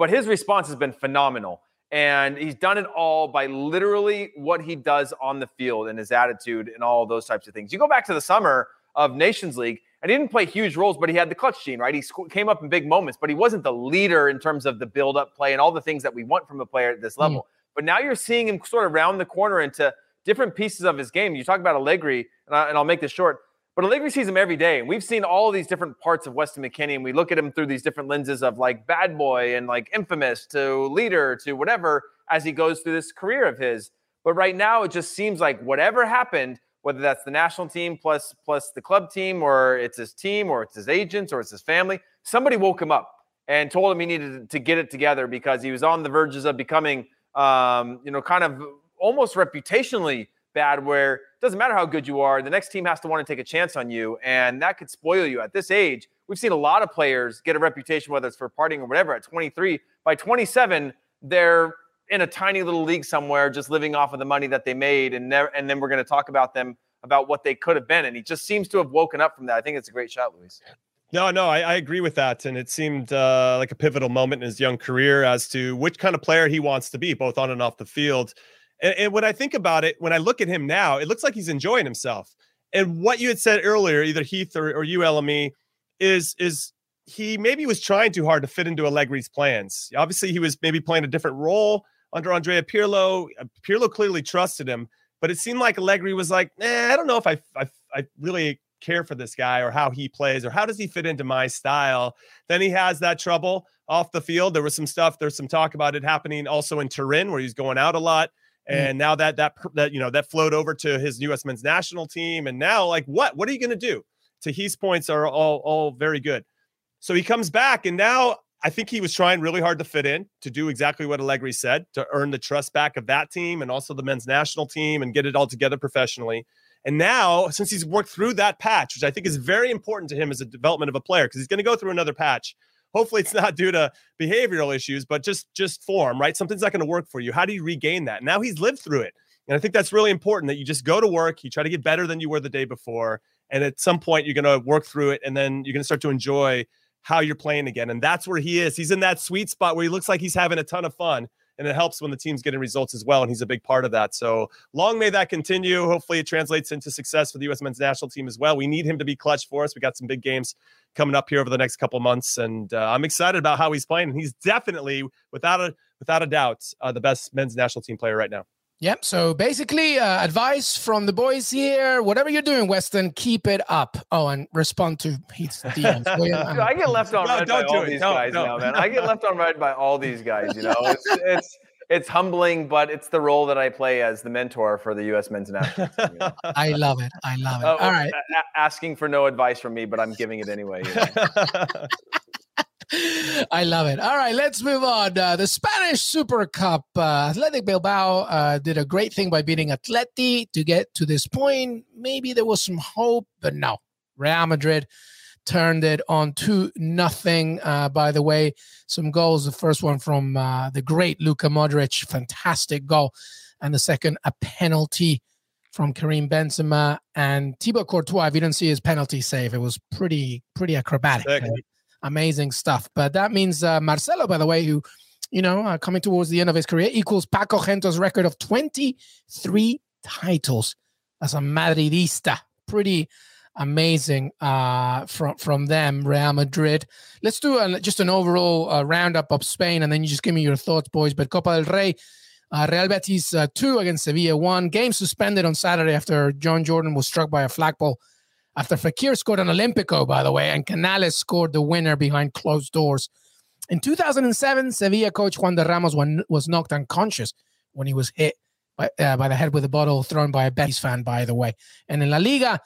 But his response has been phenomenal. And he's done it all by literally what he does on the field and his attitude and all those types of things. You go back to the summer of Nations League, and he didn't play huge roles, but he had the clutch gene, right? He came up in big moments, but he wasn't the leader in terms of the build up play and all the things that we want from a player at this level. Mm. But now you're seeing him sort of round the corner into different pieces of his game. You talk about Allegri, and, I, will make this short, but Allegri sees him every day. And we've seen all these different parts of Weston McKennie, and we look at him through these different lenses of like bad boy and like infamous to leader to whatever as he goes through this career of his. But right now, it just seems like whatever happened, whether that's the national team plus plus the club team, or it's his team, or it's his agents, or it's his family. Somebody woke him up and told him he needed to get it together because he was on the verges of becoming, um, you know, kind of almost reputationally bad. Where it doesn't matter how good you are, the next team has to want to take a chance on you, and that could spoil you. At this age, we've seen a lot of players get a reputation, whether it's for partying or whatever. At 23, by 27, they're in a tiny little league somewhere, just living off of the money that they made, and never, and then we're going to talk about them about what they could have been. And he just seems to have woken up from that. I think it's a great shot, Luis. No, no, I, I agree with that, and it seemed uh, like a pivotal moment in his young career as to which kind of player he wants to be, both on and off the field. And, and when I think about it, when I look at him now, it looks like he's enjoying himself. And what you had said earlier, either Heath or, or you, LME, is is he maybe was trying too hard to fit into Allegri's plans. Obviously, he was maybe playing a different role under Andrea Pirlo. Uh, Pirlo clearly trusted him, but it seemed like Allegri was like, eh, I don't know if I, I, I really care for this guy or how he plays or how does he fit into my style. Then he has that trouble off the field. There was some stuff, there's some talk about it happening also in Turin where he's going out a lot. And now that that that you know that flowed over to his U.S. men's national team, and now like what? What are you going to do? To his points are all all very good. So he comes back, and now I think he was trying really hard to fit in, to do exactly what Allegri said, to earn the trust back of that team and also the men's national team and get it all together professionally. And now, since he's worked through that patch, which I think is very important to him as a development of a player, because he's going to go through another patch. Hopefully, it's not due to behavioral issues, but just just form, right? Something's not going to work for you. How do you regain that? Now he's lived through it, and I think that's really important. That you just go to work, you try to get better than you were the day before, and at some point you're going to work through it, and then you're going to start to enjoy how you're playing again. And that's where he is. He's in that sweet spot where he looks like he's having a ton of fun. And it helps when the team's getting results as well. And he's a big part of that. So long may that continue. Hopefully, it translates into success for the U.S. men's national team as well. We need him to be clutch for us. We got some big games coming up here over the next couple months. And uh, I'm excited about how he's playing. And he's definitely, without a, without a doubt, uh, the best men's national team player right now. Yep. So basically, uh, advice from the boys here: whatever you're doing, Weston, keep it up. Oh, and respond to Heath's DMs. I get left on no, red by all these no, guys no. now, man. I get left on red by all these guys. You know, it's it's it's humbling, but it's the role that I play as the mentor for the U.S. men's national team. You know? I love it. I love it. Uh, all right. A- asking for no advice from me, but I'm giving it anyway. You know? I love it. All right, let's move on. Uh, the Spanish Super Cup. Uh, Athletic Bilbao uh, did a great thing by beating Atleti to get to this point. Maybe there was some hope, but no. Real Madrid turned it on to nothing. Uh, by the way, some goals. The first one from uh, the great Luka Modric, fantastic goal, and the second a penalty from Karim Benzema and Thibaut Courtois. If you didn't see his penalty save, it was pretty pretty acrobatic. Amazing stuff. But that means uh, Marcelo, by the way, who, you know, uh, coming towards the end of his career, equals Paco Gento's record of 23 titles as a Madridista. Pretty amazing uh, from from them, Real Madrid. Let's do a, just an overall uh, roundup of Spain, and then you just give me your thoughts, boys. But Copa del Rey, uh, Real Betis uh, two against Sevilla one. Game suspended on Saturday after John Jordan was struck by a flagpole. After Fekir scored an Olympico, by the way, and Canales scored the winner behind closed doors. In 2007, Sevilla coach Juande Ramos was knocked unconscious when he was hit by, uh, by the head with a bottle thrown by a Betis fan, by the way. And in La Liga,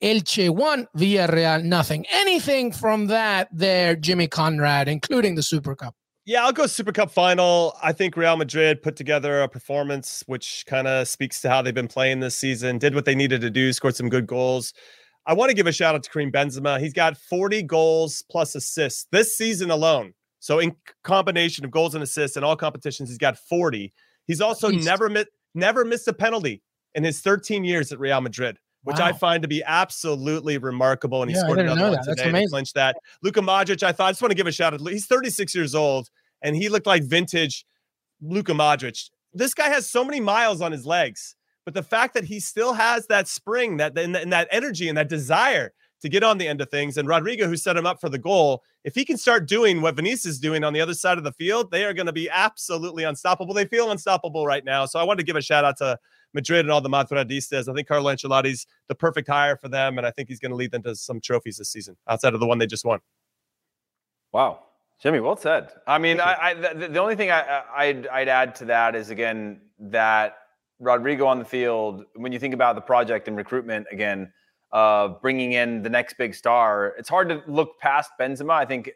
Elche won, Villarreal nothing. Anything from that there, Jimmy Conrad, including the Super Cup? Yeah, I'll go Super Cup final. I think Real Madrid put together a performance which kind of speaks to how they've been playing this season, did what they needed to do, scored some good goals. I want to give a shout out to Karim Benzema. He's got 40 goals plus assists this season alone. So in combination of goals and assists in all competitions, he's got 40. He's also never missed never missed a penalty in his 13 years at Real Madrid which wow. I find to be absolutely remarkable. And he yeah, scored another one today to clinch that. Luka Modric, I thought I just want to give a shout out. He's 36 years old, and he looked like vintage Luka Modric. This guy has so many miles on his legs, but the fact that he still has that spring, that and, that energy and that desire to get on the end of things, and Rodrygo, who set him up for the goal, if he can start doing what Vinicius is doing on the other side of the field, they are going to be absolutely unstoppable. They feel unstoppable right now. So I wanted to give a shout out to Madrid and all the Madridistas. I think Carlo Ancelotti's the perfect hire for them, and I think he's going to lead them to some trophies this season outside of the one they just won. Wow, Jimmy, well said. I mean, I, I the, the, only thing I, I'd, I'd add to that is again that Rodrygo on the field. When you think about the project and recruitment again. Uh, bringing in the next big star. It's hard to look past Benzema. I think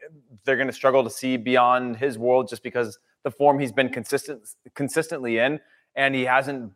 they're going to struggle to see beyond his world just because the form he's been consistent consistently in, and he hasn't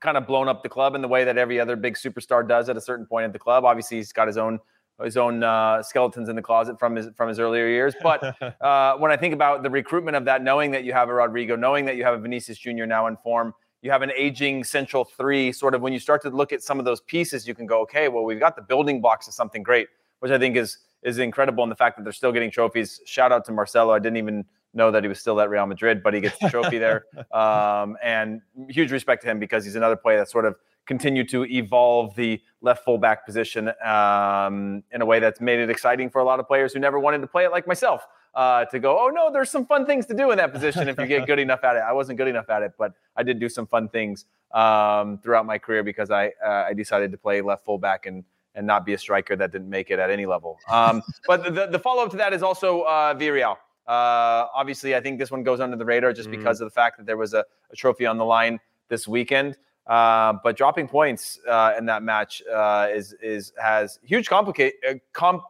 kind of blown up the club in the way that every other big superstar does at a certain point at the club. Obviously, he's got his own his own uh, skeletons in the closet from his from his earlier years. But uh, when I think about the recruitment of that, knowing that you have a Rodrygo, knowing that you have a Vinicius Junior now in form, you have an aging central three. Sort of when you start to look at some of those pieces, you can go, okay, well, we've got the building blocks of something great, which I think is is incredible. And the fact that they're still getting trophies. Shout out to Marcelo. I didn't even know that he was still at Real Madrid, but he gets the trophy there. Um, and huge respect to him because he's another player that sort of continued to evolve the left fullback position um, in a way that's made it exciting for a lot of players who never wanted to play it like myself. Uh, to go, oh no, there's some fun things to do in that position if you get good enough at it. I wasn't good enough at it, but I did do some fun things um, throughout my career because I uh, I decided to play left fullback and and not be a striker that didn't make it at any level. Um, but the, the follow up to that is also uh, Villarreal. Uh, obviously, I think this one goes under the radar just mm-hmm. because of the fact that there was a, a trophy on the line this weekend. Uh, but dropping points uh, in that match uh, is is has huge complicate uh, comp.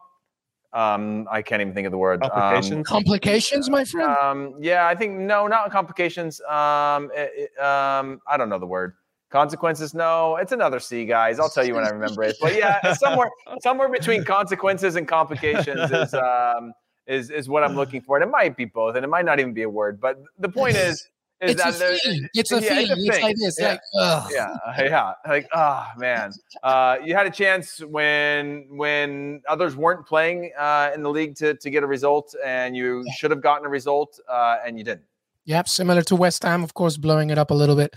Um, I can't even think of the word. Complications. Um, complications, my friend. Um, yeah, I think no, not complications. Um, it, it, um, I don't know the word. Consequences? No, it's another C, guys. I'll tell you when I remember it. But yeah, somewhere somewhere between consequences and complications is um, is is what I'm looking for. And it might be both, and it might not even be a word. But the point is, is it's that a feeling. It's a yeah, feeling. It's, a it's like this. Yeah. Like, ugh. yeah, yeah. Like, oh man, uh, you had a chance when when others weren't playing uh, in the league to to get a result, and you yeah. should have gotten a result, uh, and you didn't. Yep, similar to West Ham, of course, blowing it up a little bit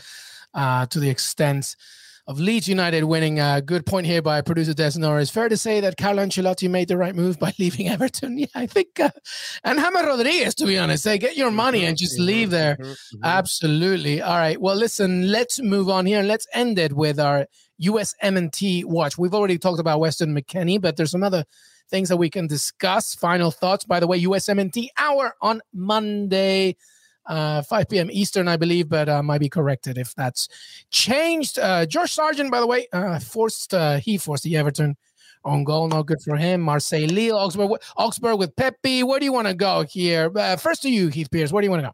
uh, to the extent of Leeds United winning. A good point here by producer Desnor. It's fair to say that Carlo Ancelotti made the right move by leaving Everton. Yeah, I think. Uh, and James Rodriguez, to be honest, say get your money and just leave there. Mm-hmm, mm-hmm. Absolutely. All right. Well, listen. Let's move on here and let's end it with our USMNT watch. We've already talked about Weston McKennie, but there's some other things that we can discuss. Final thoughts, by the way, USMNT hour on Monday uh, 5 p.m. Eastern, I believe, but uh, might be corrected if that's changed. Uh, Josh Sargent, by the way, uh, forced uh, he forced the Everton on goal. Not good for him. Marseille, Lille, Augsburg, Augsburg with Pepi. Where do you want to go here? Uh, first to you, Heath Pearce. Where do you want to go?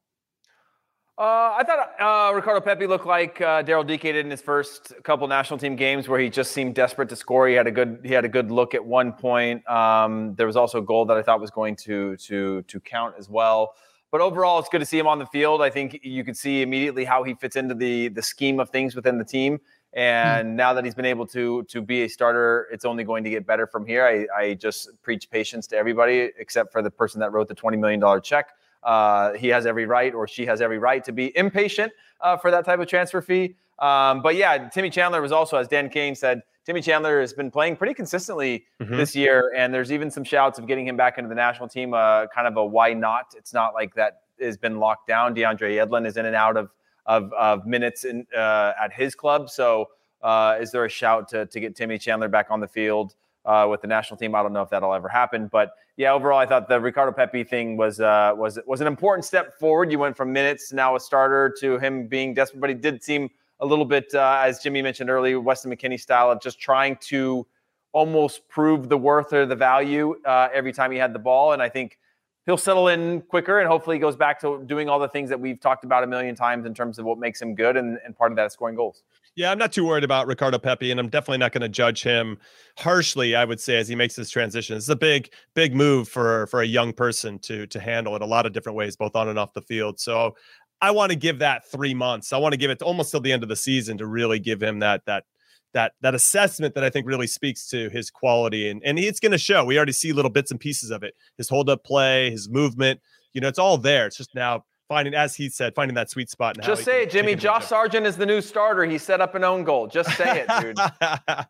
I thought Ricardo Pepi looked like Daryl Dike did in his first couple national team games, where he just seemed desperate to score. He had a good he had a good look at one point. Um, there was also a goal that I thought was going to to to count as well. But overall, it's good to see him on the field. I think you could see immediately how he fits into the the scheme of things within the team. And mm. now that he's been able to to be a starter, it's only going to get better from here. I, I just preach patience to everybody except for the person that wrote the $20 million check. Uh, he has every right or she has every right to be impatient uh, for that type of transfer fee. Um, but yeah, Timmy Chandler was also, as Dan Kane said, Timmy Chandler has been playing pretty consistently mm-hmm. this year, and there's even some shouts of getting him back into the national team. Uh, kind of a why not? It's not like that has been locked down. DeAndre Yedlin is in and out of of, of minutes in, uh, at his club. So, uh, is there a shout to to get Timmy Chandler back on the field uh, with the national team? I don't know if that'll ever happen, but yeah, overall, I thought the Ricardo Pepi thing was uh, was was an important step forward. You went from minutes now a starter to him being desperate, but he did seem a little bit, uh, as Jimmy mentioned earlier, Weston McKennie style of just trying to almost prove the worth or the value uh, every time he had the ball. And I think he'll settle in quicker and hopefully he goes back to doing all the things that we've talked about a million times in terms of what makes him good. And, and part of that is scoring goals. Yeah, I'm not too worried about Ricardo Pepi, and I'm definitely not going to judge him harshly. I would say as he makes this transition, it's a big, big move for for a young person to to handle in a lot of different ways, both on and off the field. So I want to give that three months. I want to give it almost till the end of the season to really give him that that that that assessment that I think really speaks to his quality and and it's going to show. We already see little bits and pieces of it. His hold up play, his movement, you know, it's all there. It's just now finding, as he said, finding that sweet spot. Just say it, Jimmy. Josh Sargent is the new starter. He set up an own goal. Just say it, dude.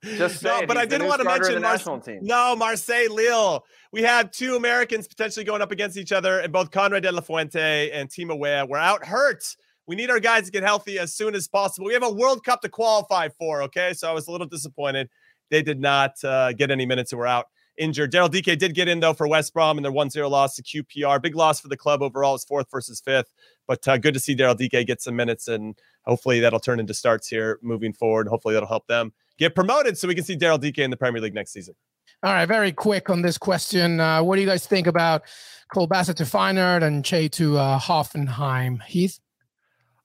Just say no, it. But He's I didn't want to mention team. No, Marseille Lille. We have two Americans potentially going up against each other, and both Konrad de la Fuente and Timo Weah were out hurt we need our guys to get healthy as soon as possible. We have a World Cup to qualify for. Okay, so I was a little disappointed they did not uh, get any minutes and were out injured. Daryl Dike did get in though for West Brom and their 1-0 loss to QPR. Big loss for the club overall. It's fourth versus fifth, but uh, good to see Daryl Dike get some minutes and hopefully that'll turn into starts here moving forward. Hopefully that'll help them get promoted so we can see Daryl Dike in the Premier League next season. All right, very quick on this question. Uh, what do you guys think about Cole Bassett to Feyenoord and Che to uh, Hoffenheim? Heath?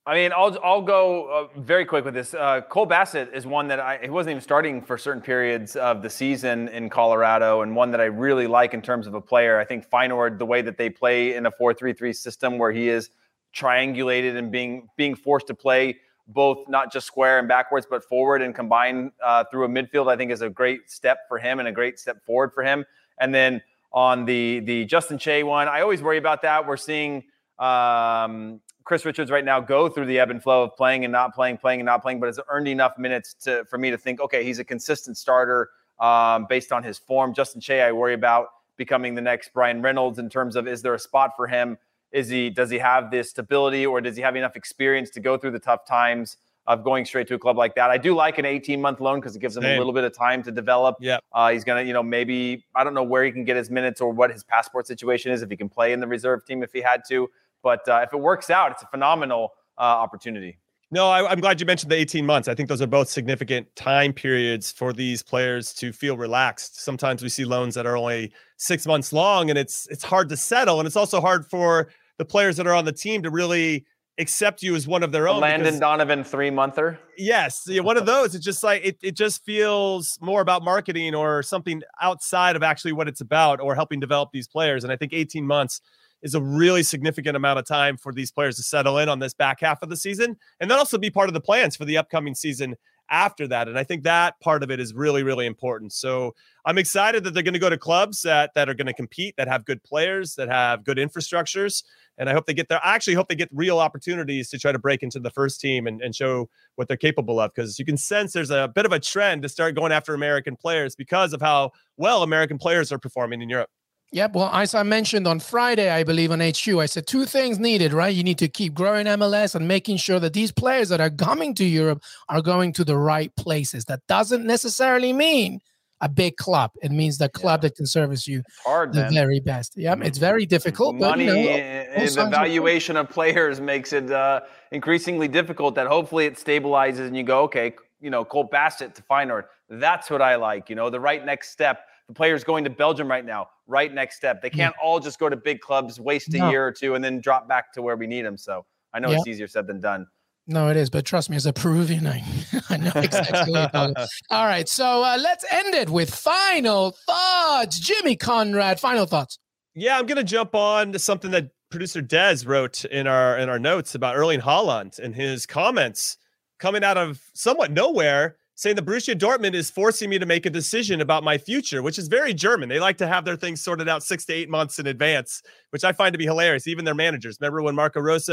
I mean, I'll I'll go uh, very quick with this. Uh, Cole Bassett is one that I he wasn't even starting for certain periods of the season in Colorado, and one that I really like in terms of a player. I think Feyenoord, the way that they play in a four-three-three system, where he is triangulated and being being forced to play both not just square and backwards, but forward and combine uh, through a midfield, I think is a great step for him and a great step forward for him. And then on the the Justin Che one, I always worry about that. We're seeing. Um, Chris Richards right now go through the ebb and flow of playing and not playing, playing and not playing, but has earned enough minutes to for me to think, okay, he's a consistent starter um, based on his form. Justin Che, I worry about becoming the next Bryan Reynolds in terms of is there a spot for him? Is he does he have the stability or does he have enough experience to go through the tough times of going straight to a club like that? I do like an 18 month loan because it gives him Same. a little bit of time to develop. Yeah, uh, he's gonna, you know, maybe I don't know where he can get his minutes or what his passport situation is if he can play in the reserve team if he had to. But uh, if it works out, it's a phenomenal uh, opportunity. No, I, am glad you mentioned the 18 months. I think those are both significant time periods for these players to feel relaxed. Sometimes we see loans that are only six months long, and it's it's hard to settle, and it's also hard for the players that are on the team to really accept you as one of their own. Landon because, Donovan three monther. Yes, yeah, one of those. It's just like it, it just feels more about marketing or something outside of actually what it's about or helping develop these players. And I think 18 months is a really significant amount of time for these players to settle in on this back half of the season and then also be part of the plans for the upcoming season after that. And I think that part of it is really, really important. So I'm excited that they're going to go to clubs that, that are going to compete, that have good players, that have good infrastructures. And I hope they get there. I actually hope they get real opportunities to try to break into the first team and, and show what they're capable of. Because you can sense there's a bit of a trend to start going after American players because of how well American players are performing in Europe. Yep. Well, as I mentioned on Friday, I believe on HQ, I said two things needed, right? You need to keep growing MLS and making sure that these players that are coming to Europe are going to the right places. That doesn't necessarily mean a big club. It means the club yeah. that can service you it's hard, the man. very best. Yeah, it's very difficult. Money but, you know, and the valuation of players makes it uh, increasingly difficult. That hopefully it stabilizes and you go, okay, you know, Cole Bassett to Feyenoord. That's what I like. You know, the right next step the players going to Belgium right now, right next step. They can't all just go to big clubs, waste a no. year or two, and then drop back to where we need them. So I know yeah. it's easier said than done. No, it is, but trust me, as a Peruvian, I, I know exactly what All right, so uh, let's end it with final thoughts. Jimmy Conrad, final thoughts. Yeah, I'm going to jump on to something that producer Dez wrote in our in our notes about Erling Haaland and his comments coming out of somewhat nowhere saying the Borussia Dortmund is forcing me to make a decision about my future, which is very German. They like to have their things sorted out six to eight months in advance, which I find to be hilarious. Even their managers. Remember when Marco Rose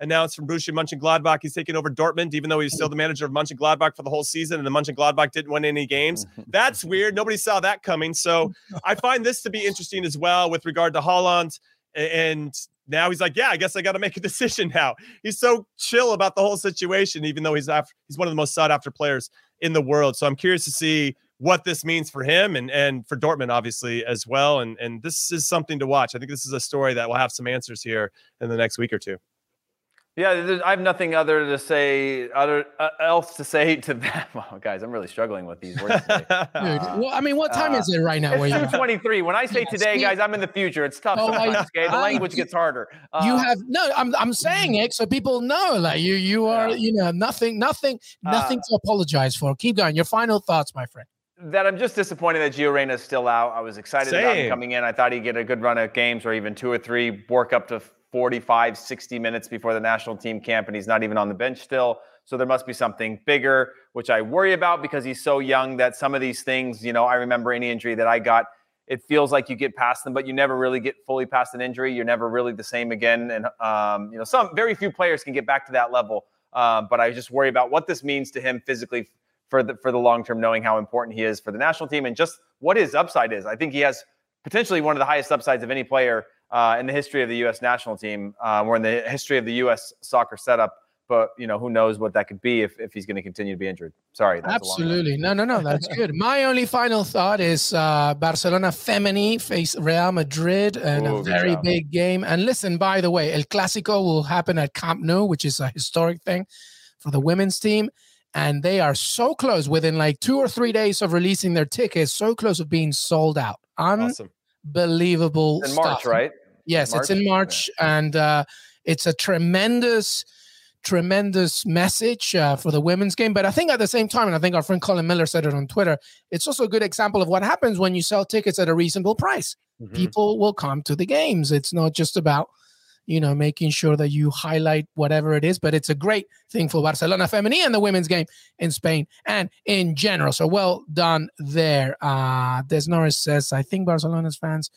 announced from Borussia Mönchengladbach he's taking over Dortmund, even though he's still the manager of Mönchengladbach for the whole season, and the Mönchengladbach didn't win any games. That's weird. Nobody saw that coming. So I find this to be interesting as well with regard to Haaland And now he's like, yeah, I guess I got to make a decision now. He's so chill about the whole situation, even though he's after, he's one of the most sought after players in the world. So I'm curious to see what this means for him and and for Dortmund obviously as well. And and this is something to watch. I think this is a story that will have some answers here in the next week or two. Yeah, I have nothing other to say, other uh, else to say to that. Well, guys, I'm really struggling with these words. Dude, well, I mean, what time uh, is it right now? It's 2:23. When I say yeah, today, guys, I'm in the future. It's tough oh. I, okay, the I, language gets harder. Uh, you have no. I'm I'm saying it so people know. Like you you are yeah. you know nothing nothing nothing uh, to apologize for. Keep going. Your final thoughts, my friend that I'm just disappointed that Gio Reyna is still out. I was excited Same. about him coming in. I thought he'd get a good run of games or even two or three, work up to 45, 60 minutes before the national team camp, and he's not even on the bench still. So there must be something bigger, which I worry about because he's so young that some of these things, you know, I remember any injury that I got, it feels like you get past them, but you never really get fully past an injury. You're never really the same again. And, um, you know, some very few players can get back to that level. Um, but I just worry about what this means to him physically for the, for the long term, knowing how important he is for the national team and just what his upside is. I think he has potentially one of the highest upsides of any player uh, in the history of the U.S. national team uh, or in the history of the U.S. soccer setup. But you know, who knows what that could be if, if he's going to continue to be injured. Sorry. Absolutely. No, no, no. That's good. My only final thought is uh, Barcelona Femení face Real Madrid in Ooh, a very big game. And listen, by the way, El Clásico will happen at Camp Nou, which is a historic thing for the women's team. And they are so close within like two or three days of releasing their tickets, so close of being sold out. Unbelievable. In March, right? Yes, March? it's in March, yeah. and uh, it's a tremendous, tremendous message uh, for the women's game. But I think at the same time, and I think our friend Colin Miller said it on Twitter, it's also a good example of what happens when you sell tickets at a reasonable price. Mm-hmm. People will come to the games. It's not just about you know, making sure that you highlight whatever it is. But it's a great thing for Barcelona Femení and the women's game in Spain and in general. So well done there. Uh, Des Norris says, I think Barcelona's fans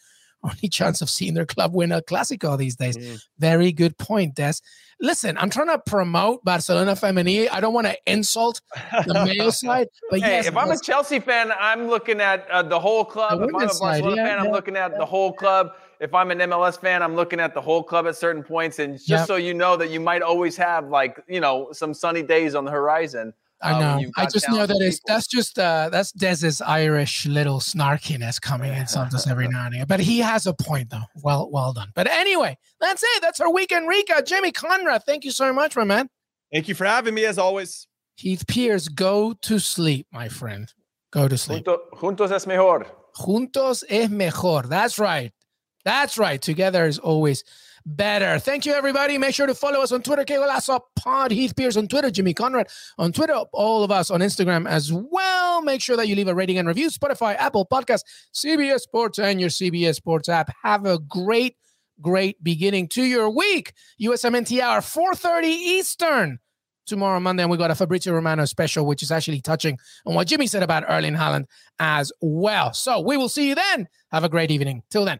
only chance of seeing their club win a Clásico these days. Mm. Very good point, Des. Listen, I'm trying to promote Barcelona Femení. I don't want to insult the male side, but hey, yes, if I'm a Chelsea fan, I'm looking at uh, the whole club. The if I'm a Barcelona yeah, fan, yeah, I'm looking at yeah. the whole club. If I'm an MLS fan, I'm looking at the whole club at certain points. And just yep. so you know that you might always have like, you know, some sunny days on the horizon. I uh, know. I just know that it's that's just uh that's Dez's Irish little snarkiness coming in sometimes every now and again. But he has a point though. Well, well done. But anyway, that's it. That's our weekend recap. Jimmy Conrad, thank you so much, my man. Thank you for having me as always. Heath Pearce, go to sleep, my friend. Go to sleep. Juntos es mejor. Juntos es mejor. That's right. That's right. Together is always better. Thank you, everybody. Make sure to follow us on Twitter, Que Golazo Pod, Heath Pearce on Twitter, Jimmy Conrad on Twitter, all of us on Instagram as well. Make sure that you leave a rating and review, Spotify, Apple Podcast, CBS Sports, and your CBS Sports app. Have a great, great beginning to your week. USMNT hour, 4.30 Eastern. Tomorrow, Monday, and we got a Fabrizio Romano special, which is actually touching on what Jimmy said about Erling Haaland as well. So we will see you then. Have a great evening. Till then.